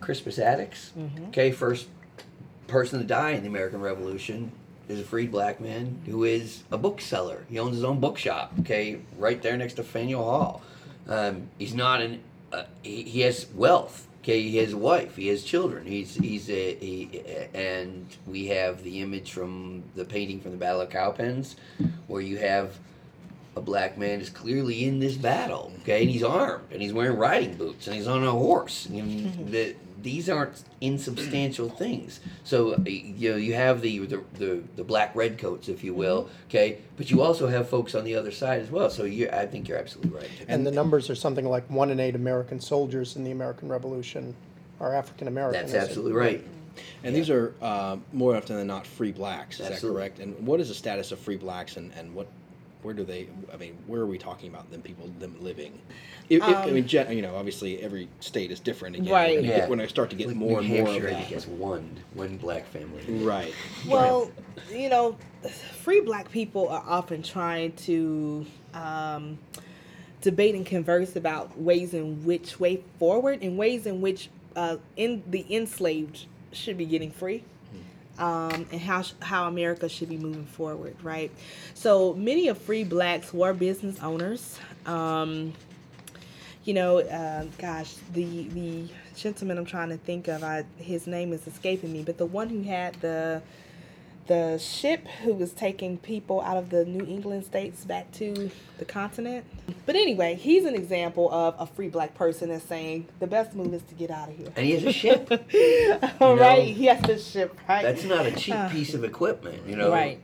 Crispus Attucks, okay, first person to die in the American Revolution is a freed black man who is a bookseller. He owns his own bookshop, okay, right there next to Faneuil Hall. Um, he's not an, uh, he, he has wealth. Okay, he has a wife. He has children. He's he's a, he, and we have the image from the painting from the Battle of Cowpens, where you have a black man is clearly in this battle, okay, and he's armed and he's wearing riding boots and he's on a horse. And the, these aren't insubstantial things. So you know you have the the, the, the black redcoats, if you will, okay, but you also have folks on the other side as well. So you, I think you're absolutely right. And the numbers are something like one in eight American soldiers in the American Revolution are African American. That's absolutely right. and these are uh, more often than not free blacks. Is Absolutely. that correct? And what is the status of free blacks and, and what where do they? I mean, where are we talking about them people them living? If, if- I Um, mean, gen, you know, obviously every state is different. Again, Right. When, I Yeah. get- when I start to get Like more New and more of Hampshire, I that, think one one black family. right? Well, you know, free black people are often trying to um, debate and converse about ways in which way forward and ways in which uh, in the enslaved should be getting free. Um, and how how America should be moving forward, right? So many of free blacks were business owners. Um, you know, uh, gosh, the the gentleman I'm trying to think of, I, his name is escaping me, but the one who had the the ship who was taking people out of the New England states back to the continent. But anyway, he's an example of a free black person that's saying the best move is to get out of here. And he has a ship. All know, right, he has the ship, right? That's not a cheap piece of equipment, you know. Right.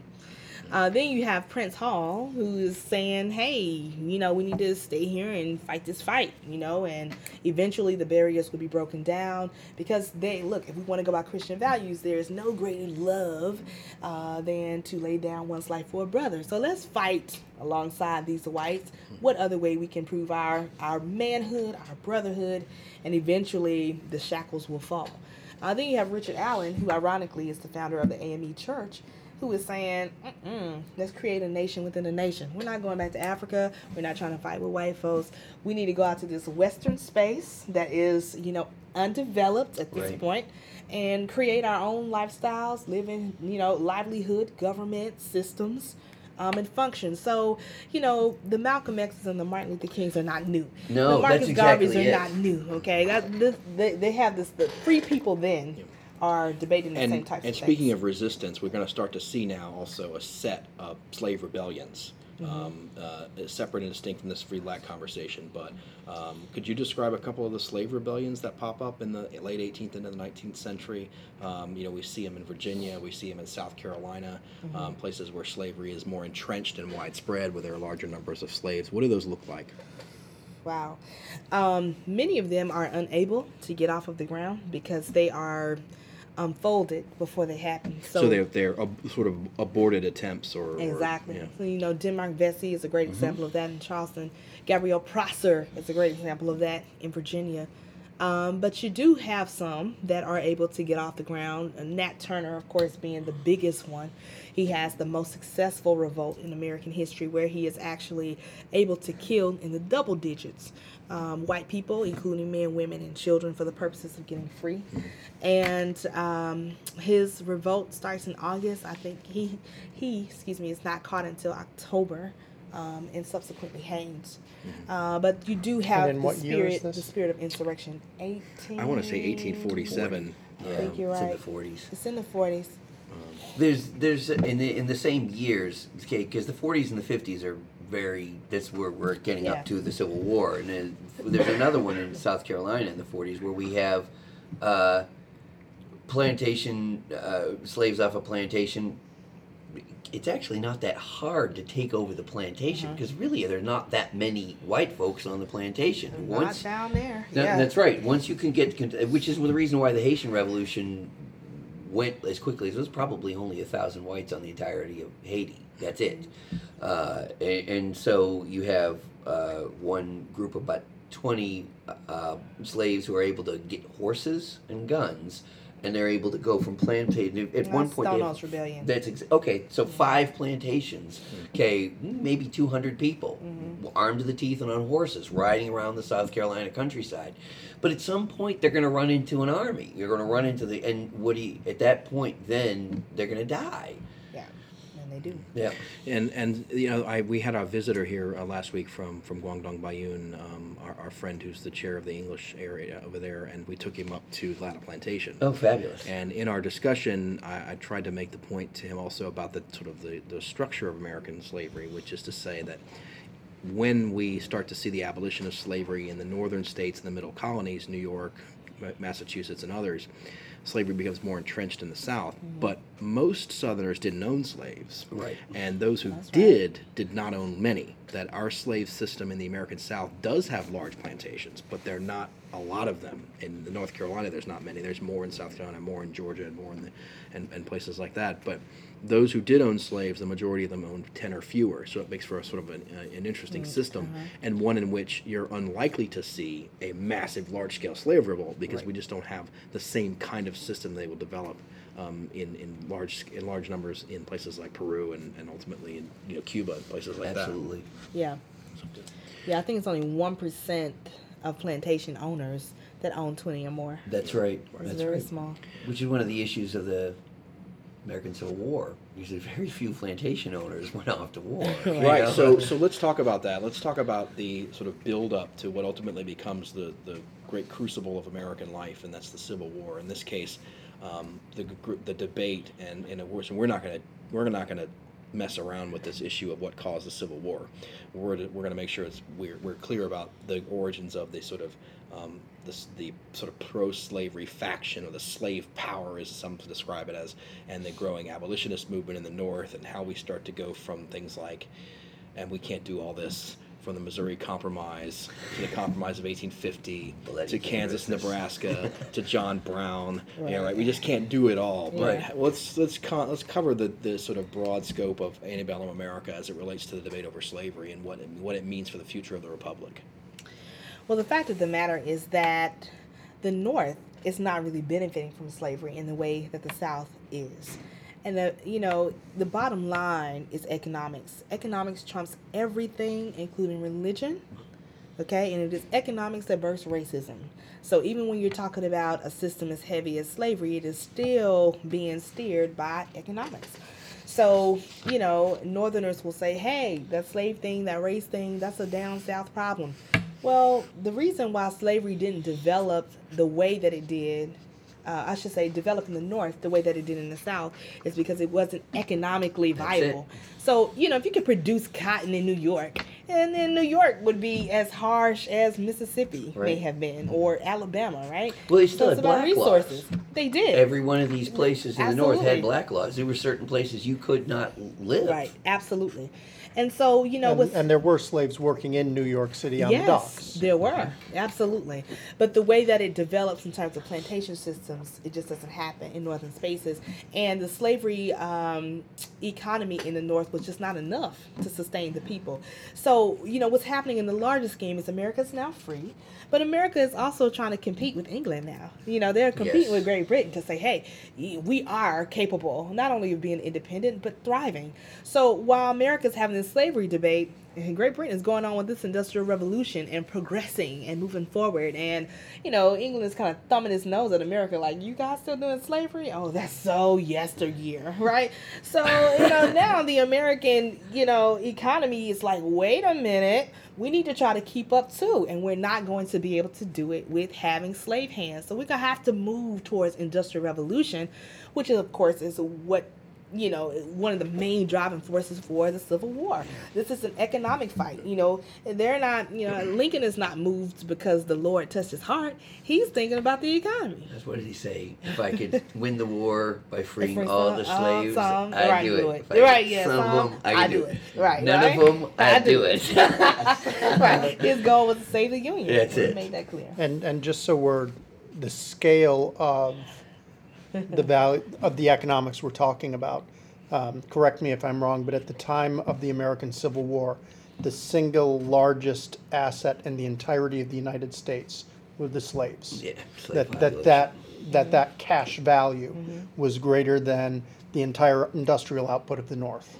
Uh, then you have Prince Hall, who is saying, "Hey, you know, we need to stay here and fight this fight, you know, and eventually the barriers will be broken down because they look. If we want to go by Christian values, there is no greater love uh, than to lay down one's life for a brother. So let's fight alongside these whites. What other way we can prove our our manhood, our brotherhood, and eventually the shackles will fall." Uh, then you have Richard Allen, who ironically is the founder of the AME Church, who is saying, let's create a nation within a nation. We're not going back to Africa. We're not trying to fight with white folks. We need to go out to this Western space that is, you know, undeveloped at this Right. point and create our own lifestyles, living, you know, livelihood, government systems. Um, and function. So, you know, the Malcolm X's and the Martin Luther Kings are not new. No, the Marcus exactly Garveys are it. not new. Okay, that this, they, they have this. The free people then are debating the and, same types and of speaking things. of resistance, we're going to start to see now also a set of slave rebellions um, uh, separate and distinct from this free black conversation. But um, could you describe a couple of the slave rebellions that pop up in the late 18th into the 19th century? Um, you know, we see them in Virginia, we see them in South Carolina, um, places where slavery is more entrenched and widespread, where there are larger numbers of slaves. What do those look like? Wow. Um, many of them are unable to get off of the ground because they are unfolded before they happen. So, So, they're they're ab- sort of aborted attempts, or or- Exactly. yeah. So, you know, Denmark Vesey is a great example of that in Charleston. Gabriel Prosser is a great example of that in Virginia. Um, but you do have some that are able to get off the ground. Nat Turner, of course, being the biggest one. He has the most successful revolt in American history where he is actually able to kill in the double digits um, white people, including men, women, and children, for the purposes of getting free. And um, his revolt starts in August. I think he, he, excuse me, is not caught until October. Um, and subsequently hanged, uh, but you do have the what year is spirit, the spirit of insurrection. Eighteen. I want to say 1847. Yeah, I think you're it's in the 40s. It's in the forties. There's there's in the in the same years, okay, because the 40s and the 50s are very. That's where we're getting Yeah. up to the Civil War, and then there's another one in South Carolina in the 40s where we have uh, plantation uh, slaves off a plantation. It's actually not that hard to take over the plantation because really there's not that many white folks on the plantation. Not down there. Yeah. That's right. Once you can get, which is the reason why the Haitian Revolution went as quickly as it was probably only a thousand whites on the entirety of Haiti. That's it. Uh, and, and so you have uh, one group of about 20 uh, slaves who are able to get horses and guns, and they're able to go from plantation. At one point, Stono's Rebellion. that's ex- okay. So five plantations. Okay, maybe two hundred people, armed to the teeth and on horses, riding around the South Carolina countryside. But at some point, they're going to run into an army. You're going to run into the and what do you? At that point, then they're going to die. yeah, and they do. Yeah. And and you know, I we had a visitor here uh, last week from from Guangdong Baiyun, um, our, our friend who's the chair of the English area over there, and we took him up to Latta Plantation. Oh, fabulous. And in our discussion, I, I tried to make the point to him also about the sort of the, the structure of American slavery, which is to say that when we start to see the abolition of slavery in the northern states and the middle colonies, New York, Massachusetts, and others, slavery becomes more entrenched in the South. Mm-hmm. But most Southerners didn't own slaves. Right. And those who That's right. did did not own many. That our slave system in the American South does have large plantations, but they're not a lot of them. In the North Carolina, there's not many. There's more in South Carolina, more in Georgia, and more in the, and, and places like that. But those who did own slaves, the majority of them owned 10 or fewer. So it makes for a sort of an, uh, an interesting system, and one in which you're unlikely to see a massive, large scale slave revolt because we just don't have the same kind of system they will develop. Um, in, in large in large numbers in places like Peru and, and ultimately in you know Cuba and places like that. Absolutely. Yeah, yeah. I think it's only one percent of plantation owners that own twenty or more. That's right. It's That's very right. small. Which is one of the issues of the American Civil War. Usually, very few plantation owners went off to war. you. Right. know? So so let's talk about that. Let's talk about the sort of build up to what ultimately becomes the the great crucible of American life, and that's the Civil War. In this case, um, the the debate and and of course, we're not going to we're not going to mess around with this issue of what caused the Civil War. We're, we're going to make sure it's we're, we're clear about the origins of the sort of um, this, the sort of pro-slavery faction or the slave power, as some describe it as, and the growing abolitionist movement in the North, and how we start to go from things like, and we can't do all this. From the Missouri Compromise to the Compromise of 1850 Bloody to Kansas, Kansas. Nebraska to John Brown, yeah, Right. right. We just can't do it all. But Right. let's let's co- let's cover the, the sort of broad scope of antebellum America as it relates to the debate over slavery and what it, what it means for the future of the republic. Well, the fact of the matter is that the North is not really benefiting from slavery in the way that the South is. And the, you know, the bottom line is economics. Economics trumps everything, including religion. Okay, and it is economics that births racism. So even when you're talking about a system as heavy as slavery, it is still being steered by economics. So, you know, Northerners will say, hey, that slave thing, that race thing, that's a down south problem. Well, the reason why slavery didn't develop the way that it did uh, I should say, develop in the North the way that it did in the South is because it wasn't economically viable. So, you know, if you could produce cotton in New York, and then New York would be as harsh as Mississippi may have been, or Alabama, right? Well, they still so it's had about black laws. resources. They did. Every one of these places in the north had black laws. There were certain places you could not live. Right, absolutely. And so, you know, And, with and there were slaves working in New York City on the docks. There were, absolutely. But the way that it develops in terms of plantation systems, it just doesn't happen in northern spaces. And the slavery um, economy in the north was just not enough to sustain the people. So, you know, what's happening in the larger scheme is America's now free, but America is also trying to compete with England now. You know, they're competing Yes. with Great Britain to say, hey, we are capable not only of being independent, but thriving. So while America's having this slavery debate, and Great Britain is going on with this industrial revolution and progressing and moving forward. And, you know, England is kind of thumbing its nose at America, like, you guys still doing slavery? Oh, that's so yesteryear, right? So, you know, now the American, you know, economy is like, wait a minute, we need to try to keep up too. And we're not going to be able to do it with having slave hands. So we're going to have to move towards industrial revolution, which, of course, is what you know, one of the main driving forces for the Civil War. This is an economic fight. You know, they're not, you know, Lincoln is not moved because the Lord touched his heart. He's thinking about the economy. That's what did he say? If I could win the war by freeing Freeing all some- the uh, slaves, some, I'd right, do do it. it. Right, could yeah, some of them, I I'd could do it. Right, None right? of them, I'd, I'd do do it. right. His goal was to save the Union. That's He it. Made that clear. And, and just so we're, the scale of the value, of the economics we're talking about, um, correct me if I'm wrong, but at the time of the American Civil War, the single largest asset in the entirety of the United States were the slaves. yeah, slave That, that, that, that, that cash value was greater than the entire industrial output of the North.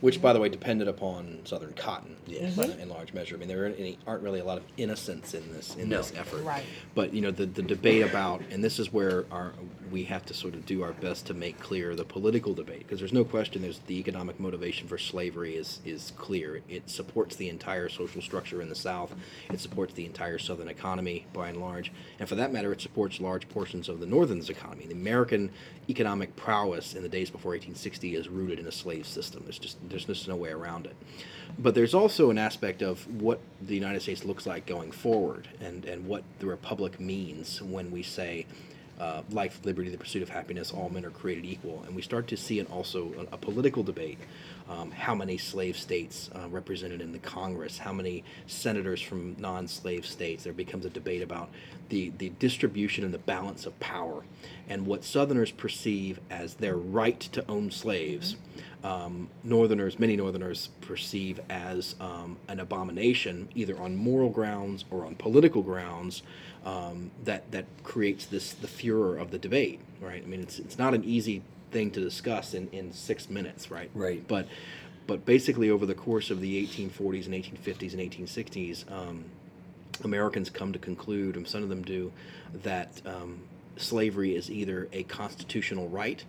which by the way depended upon southern cotton Yes. uh, in large measure. I mean, there aren't, any, aren't really a lot of innocents in this in No. this effort. Right. But you know, the, the debate about, and this is where our we have to sort of do our best to make clear the political debate because there's no question there's the economic motivation for slavery is is clear. It supports the entire social structure in the South. It supports the entire Southern economy by and large, and for that matter, it supports large portions of the Northern's economy. The American economic prowess in the days before 1860 is rooted in a slave system. There's just there's just no way around it. But there's also an aspect of what the United States looks like going forward, and and what the republic means when we say. Uh, life, liberty, the pursuit of happiness, all men are created equal. And we start to see it also a, a political debate. Um, how many slave states uh, represented in the Congress? How many senators from non slave states? There becomes a debate about the, the distribution and the balance of power and what Southerners perceive as their right to own slaves. Um, Northerners, many Northerners perceive as um, an abomination, either on moral grounds or on political grounds, um, that that creates this the furor of the debate. Right? I mean, it's it's not an easy thing to discuss in, in six minutes, right? Right. But but basically, over the course of the 1840s and 1850s and 1860s, um, Americans come to conclude, and some of them do, that um, slavery is either a constitutional right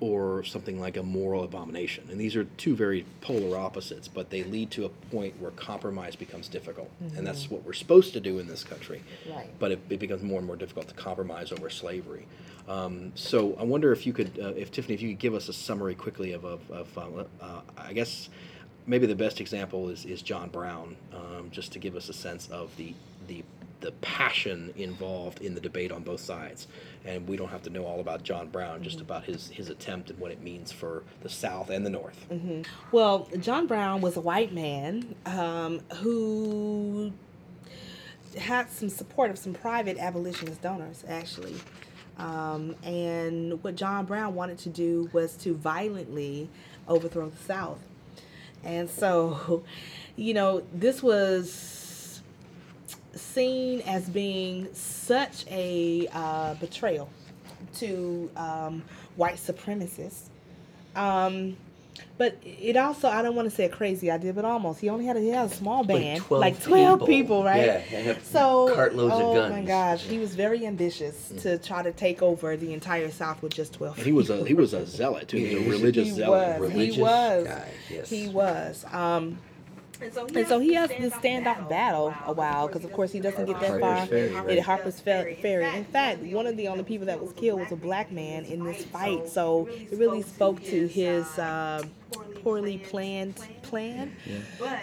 or something like a moral abomination. And these are two very polar opposites, but they lead to a point where compromise becomes difficult. And that's what we're supposed to do in this country. Right. But it, it becomes more and more difficult to compromise over slavery. Um, so I wonder if you could, uh, if Tiffany, if you could give us a summary quickly of, of, of uh, uh, I guess maybe the best example is, is John Brown, um, just to give us a sense of the, the, the passion involved in the debate on both sides. And we don't have to know all about John Brown, just about his, his attempt and what it means for the South and the North. Well, John Brown was a white man um, who had some support of some private abolitionist donors, actually. Um, and what John Brown wanted to do was to violently overthrow the South. And so, you know, this was seen as being such a uh, betrayal to um, white supremacists. Um, but it also, I don't want to say a crazy idea, but almost. He only had a, he had a small band, like 12, people, right? Yeah, and So, cartloads oh of guns. my gosh, he was very ambitious to try to take over the entire South with just 12 And he was a he was a zealot too. He was a He was- religious he zealot. was. Religious he was. guy, yes. He was. Um, And so he has this standoff battle a while because, of course, he doesn't get that far Harper's Ferry, right. at Harper's Fe- Ferry. In fact, one of the only people that was killed was a black man in this fight. So it really spoke to his uh, poorly planned plan.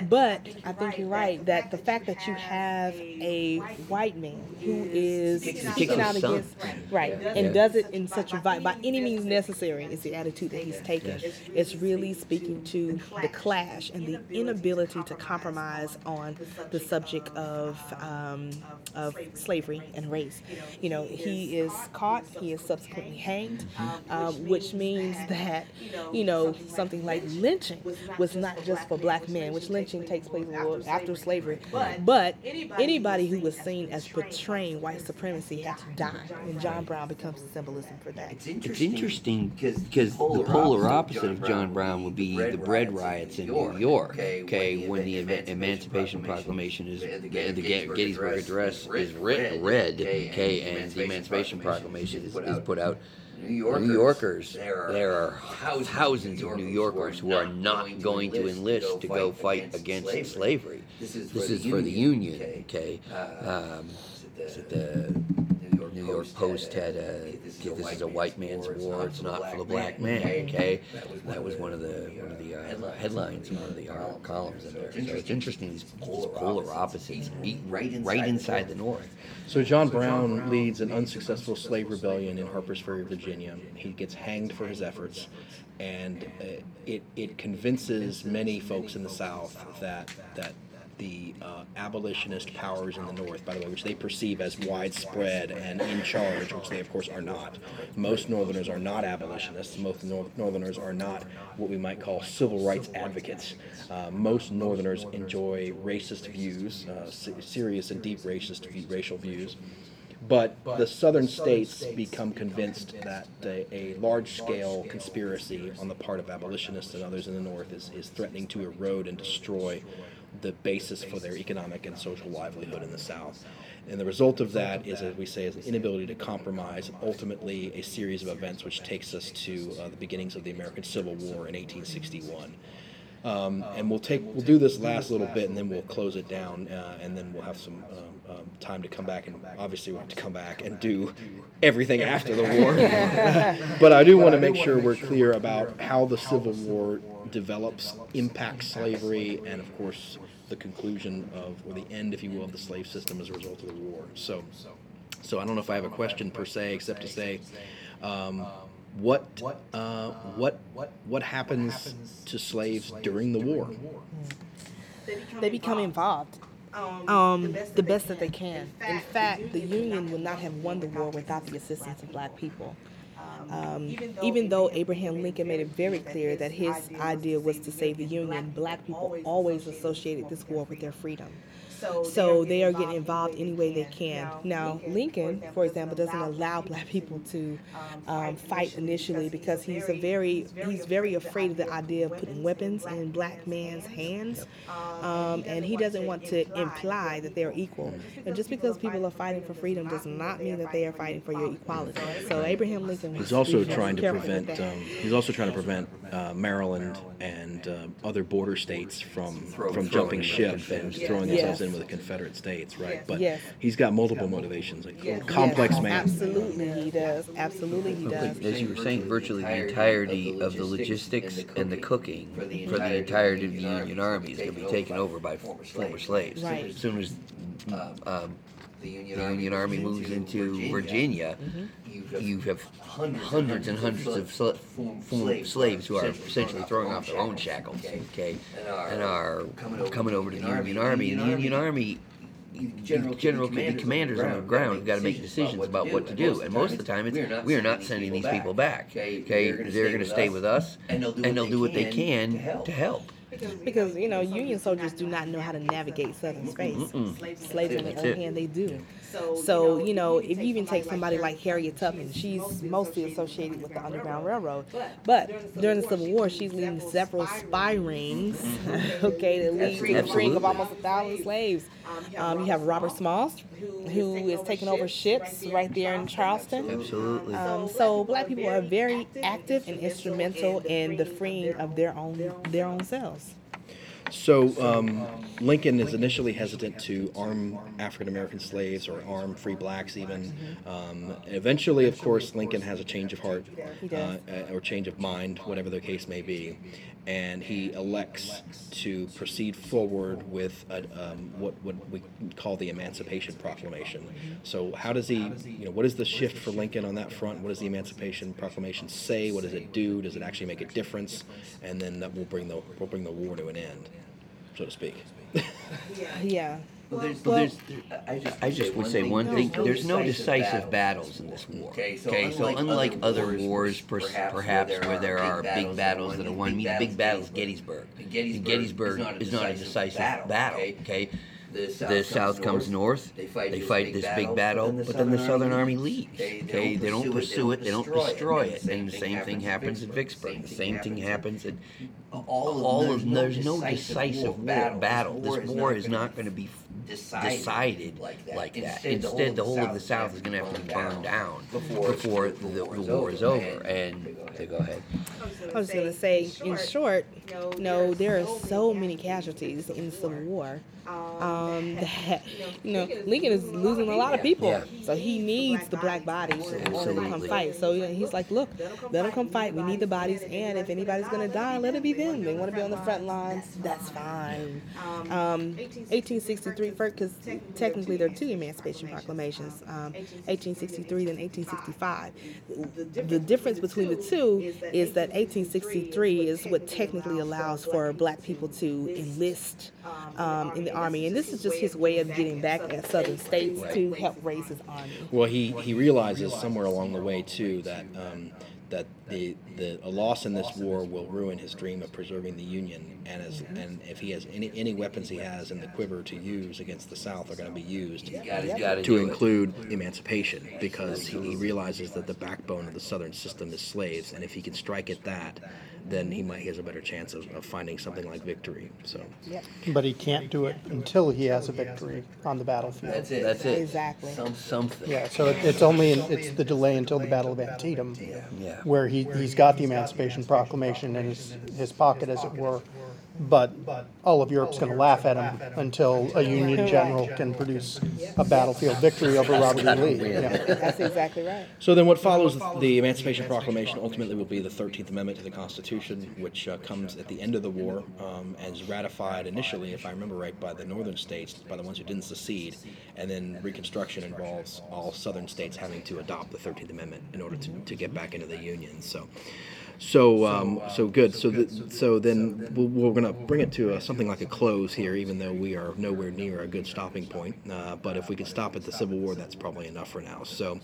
But I think you're right that the fact that you have a white man who is speaking out against right and does it in such a by any means necessary is the attitude that he's taken. It's really speaking to the clash and the inability to compromise on the subject of um, of slavery and race. You know, he is caught. He is subsequently hanged, um, which means that you know something like lynching was not just for black men, which lynching takes place after slavery, but anybody who was seen as betraying white supremacy had to die, and John Brown becomes the symbolism for that. It's interesting because the polar opposite of John Brown would be the bread riots in New York. Okay, when the Emancipation Proclamation is the Gettysburg Address is read. Okay, and the Emancipation Proclamation is, is put out. New Yorkers, there are thousands of New Yorkers who are not going to enlist to go fight against slavery. This is for the Union. Okay, um, is it the New York Post had a "This is a white man's war. It's not for the black man." Okay, that was one of the one of the uh, headlines, one of the uh, columns in there. So it's interesting these polar opposites meet right inside the North. So John Brown leads an unsuccessful slave rebellion in Harpers Ferry, Virginia. He gets hanged for his efforts, and uh, it it convinces many folks in the South that that the uh, abolitionist powers in the North, by the way, which they perceive as widespread and in charge, which they of course are not. Most Northerners are not abolitionists. Most nor- Northerners are not what we might call civil rights advocates. Uh, most Northerners enjoy racist views, uh, se- serious and deep racist racial views. But the southern states become convinced that a, a large scale conspiracy on the part of abolitionists and others in the North is, is threatening to erode and destroy the basis for their economic and social livelihood in the South. And the result of that is, as we say, is an inability to compromise, ultimately a series of events which takes us to uh, the beginnings of the American Civil War in 1861. Um, and we'll take we'll do this last little bit, and then we'll close it down, uh, and then we'll have some um, um, time to come back, and obviously we'll have to come back and do everything after the war. but I do want to make sure we're clear about how the Civil War develops, impacts slavery, and of course the conclusion of, or the end, if you will, of the slave system as a result of the war. So, so I don't know if I have a question per se, except to say. Um, what uh, what what happens to slaves during the war? They become involved. Um, the best that they can. In fact, the Union would not have won the war without the assistance of black people. Um, even though Abraham Lincoln made it very clear that his idea was to save the Union, black people always associated this war with their freedom. So they are getting involved any way they can. Now, Lincoln, for example, doesn't allow black people to um, fight initially because he's a very he's very afraid of the idea of putting weapons in black man's hands, um, and he doesn't want to imply that they are equal. And just because people are fighting for freedom does not mean that they are fighting for your equality. So Abraham Lincoln was He's also trying to prevent. Um, he's also trying to prevent uh, Maryland and uh, other border states from from jumping ship and throwing themselves in with the Confederate States, right? But Yes. he's got multiple motivations. Like complex Yes, man. Absolutely, he does. Absolutely, he does. As you were saying, virtually the entirety of the logistics and the cooking for the entirety of the Union Army is going to be taken over by former slaves. Right. As soon as um, the Union Army moves into Virginia, mm-hmm. you have hundreds and hundreds of sl- former slaves who are essentially throwing off their own shackles, okay, and are coming over to the Union Army. And the Union Army general, general the commanders on the ground have got to make decisions about what to do, and most of the time it's we are not sending these people back. Okay, they're going to stay with us, and they'll do what they can to help. Because you know, Union soldiers do not know how to navigate Southern space. Slaves, on the That's other it. hand, they do. So you know, if you even take somebody like Harriet Tubman, she's mostly associated with the Underground Railroad. But during the Civil War, she's leading several spy rings. okay, that lead to the freeing of almost a thousand slaves. Um, you have Robert Smalls, who is taking over ships right there in Charleston. Absolutely. Um, so black people are very active and instrumental in the freeing of their own their own selves. So um, Lincoln is initially hesitant to arm African American slaves or arm free blacks, even. Um, eventually, of course, Lincoln has a change of heart uh, or change of mind, whatever the case may be, and he elects to proceed forward with a, um, what what we call the Emancipation Proclamation. So, how does he? You know, what is the shift for Lincoln on that front? What does the Emancipation Proclamation say? What does it do? Does it actually make a difference? And then that will bring the will bring the war to an end, so to speak. Yeah. Well, there's, well, there's, there, I just, I just would say one thing. There's no decisive battles in this war. Okay, so, okay, so unlike other wars, perhaps, perhaps where there are big battles that are won, I mean, big battles, Gettysburg. Gettysburg is not a decisive battle. Okay, the South, the South comes, north. They fight, they fight this, big battle, but then the Southern Army leaves. Okay, they don't pursue it. They don't destroy it. And the same thing happens at Vicksburg. The same thing happens at all. All of there's no decisive war battle. This war is not going to be decided like that. Instead, the whole of the South is going to have to be burned down before the, the war is over. And go ahead. I was going to say, in short, no, there are so many casualties in the Civil War um, that you know Lincoln is losing a lot of people, yeah. so he needs the black bodies to come fight. So you know, he's like, look, let them come fight. We need the bodies, and if anybody's gonna die, let it be them. They want to be on the front lines. That's fine. Um, 1863, because technically there are two Emancipation Proclamations, um, 1863 and 1865. The difference between the two is that 1863 is what technically allows for black people to enlist um, in the army, and this is just his way of getting back at Southern states to help raise his army. Well, he he realizes somewhere along the way too that. Um, that the, the a loss in this war will ruin his dream of preserving the Union, and as and if he has any any weapons he has in the quiver to use against the South are going to be used to include emancipation, because he, he realizes that the backbone of the Southern system is slaves, and if he can strike at that, then he might he has a better chance of, of finding something like victory. So, yep. but he can't do it until he has a victory on the battlefield. That's it. That's it. Exactly. Some something. Yeah. So it, it's only it's the delay until the Battle of Antietam, yeah. Yeah. where he he's got the Emancipation Proclamation in his his pocket, as it were but all of Europe's going to laugh at him until a Union general can produce a battlefield victory over Robert E. Lee. Yeah. That's exactly right. So then, what follows the Emancipation Proclamation ultimately will be the 13th Amendment to the Constitution, which uh, comes at the end of the war um, and is ratified initially, if I remember right, by the northern states, by the ones who didn't secede, and then Reconstruction involves all southern states having to adopt the 13th Amendment in order to, to get back into the Union. So. So, um, so good. So, the, so then we're, we're going to bring it to a, something like a close here, even though we are nowhere near a good stopping point. Uh, but if we can stop at the Civil War, that's probably enough for now. So,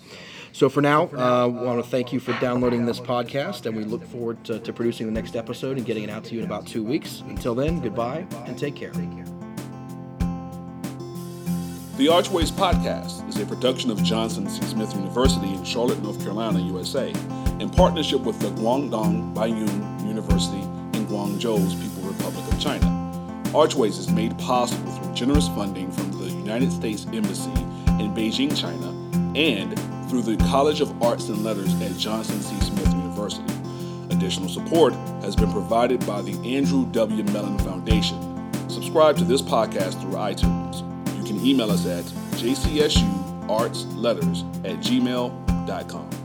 so for now, I uh, want to thank you for downloading this podcast, and we look forward to, to producing the next episode and getting it out to you in about two weeks. Until then, goodbye and take care. The Archways Podcast is a production of Johnson C. Smith University in Charlotte, North Carolina, USA in partnership with the Guangdong Baiyun University in Guangzhou's People Republic of China. Archways is made possible through generous funding from the United States Embassy in Beijing, China, and through the College of Arts and Letters at Johnson C. Smith University. Additional support has been provided by the Andrew W. Mellon Foundation. Subscribe to this podcast through iTunes. Can email us at jcsuartsletters at gmail.com.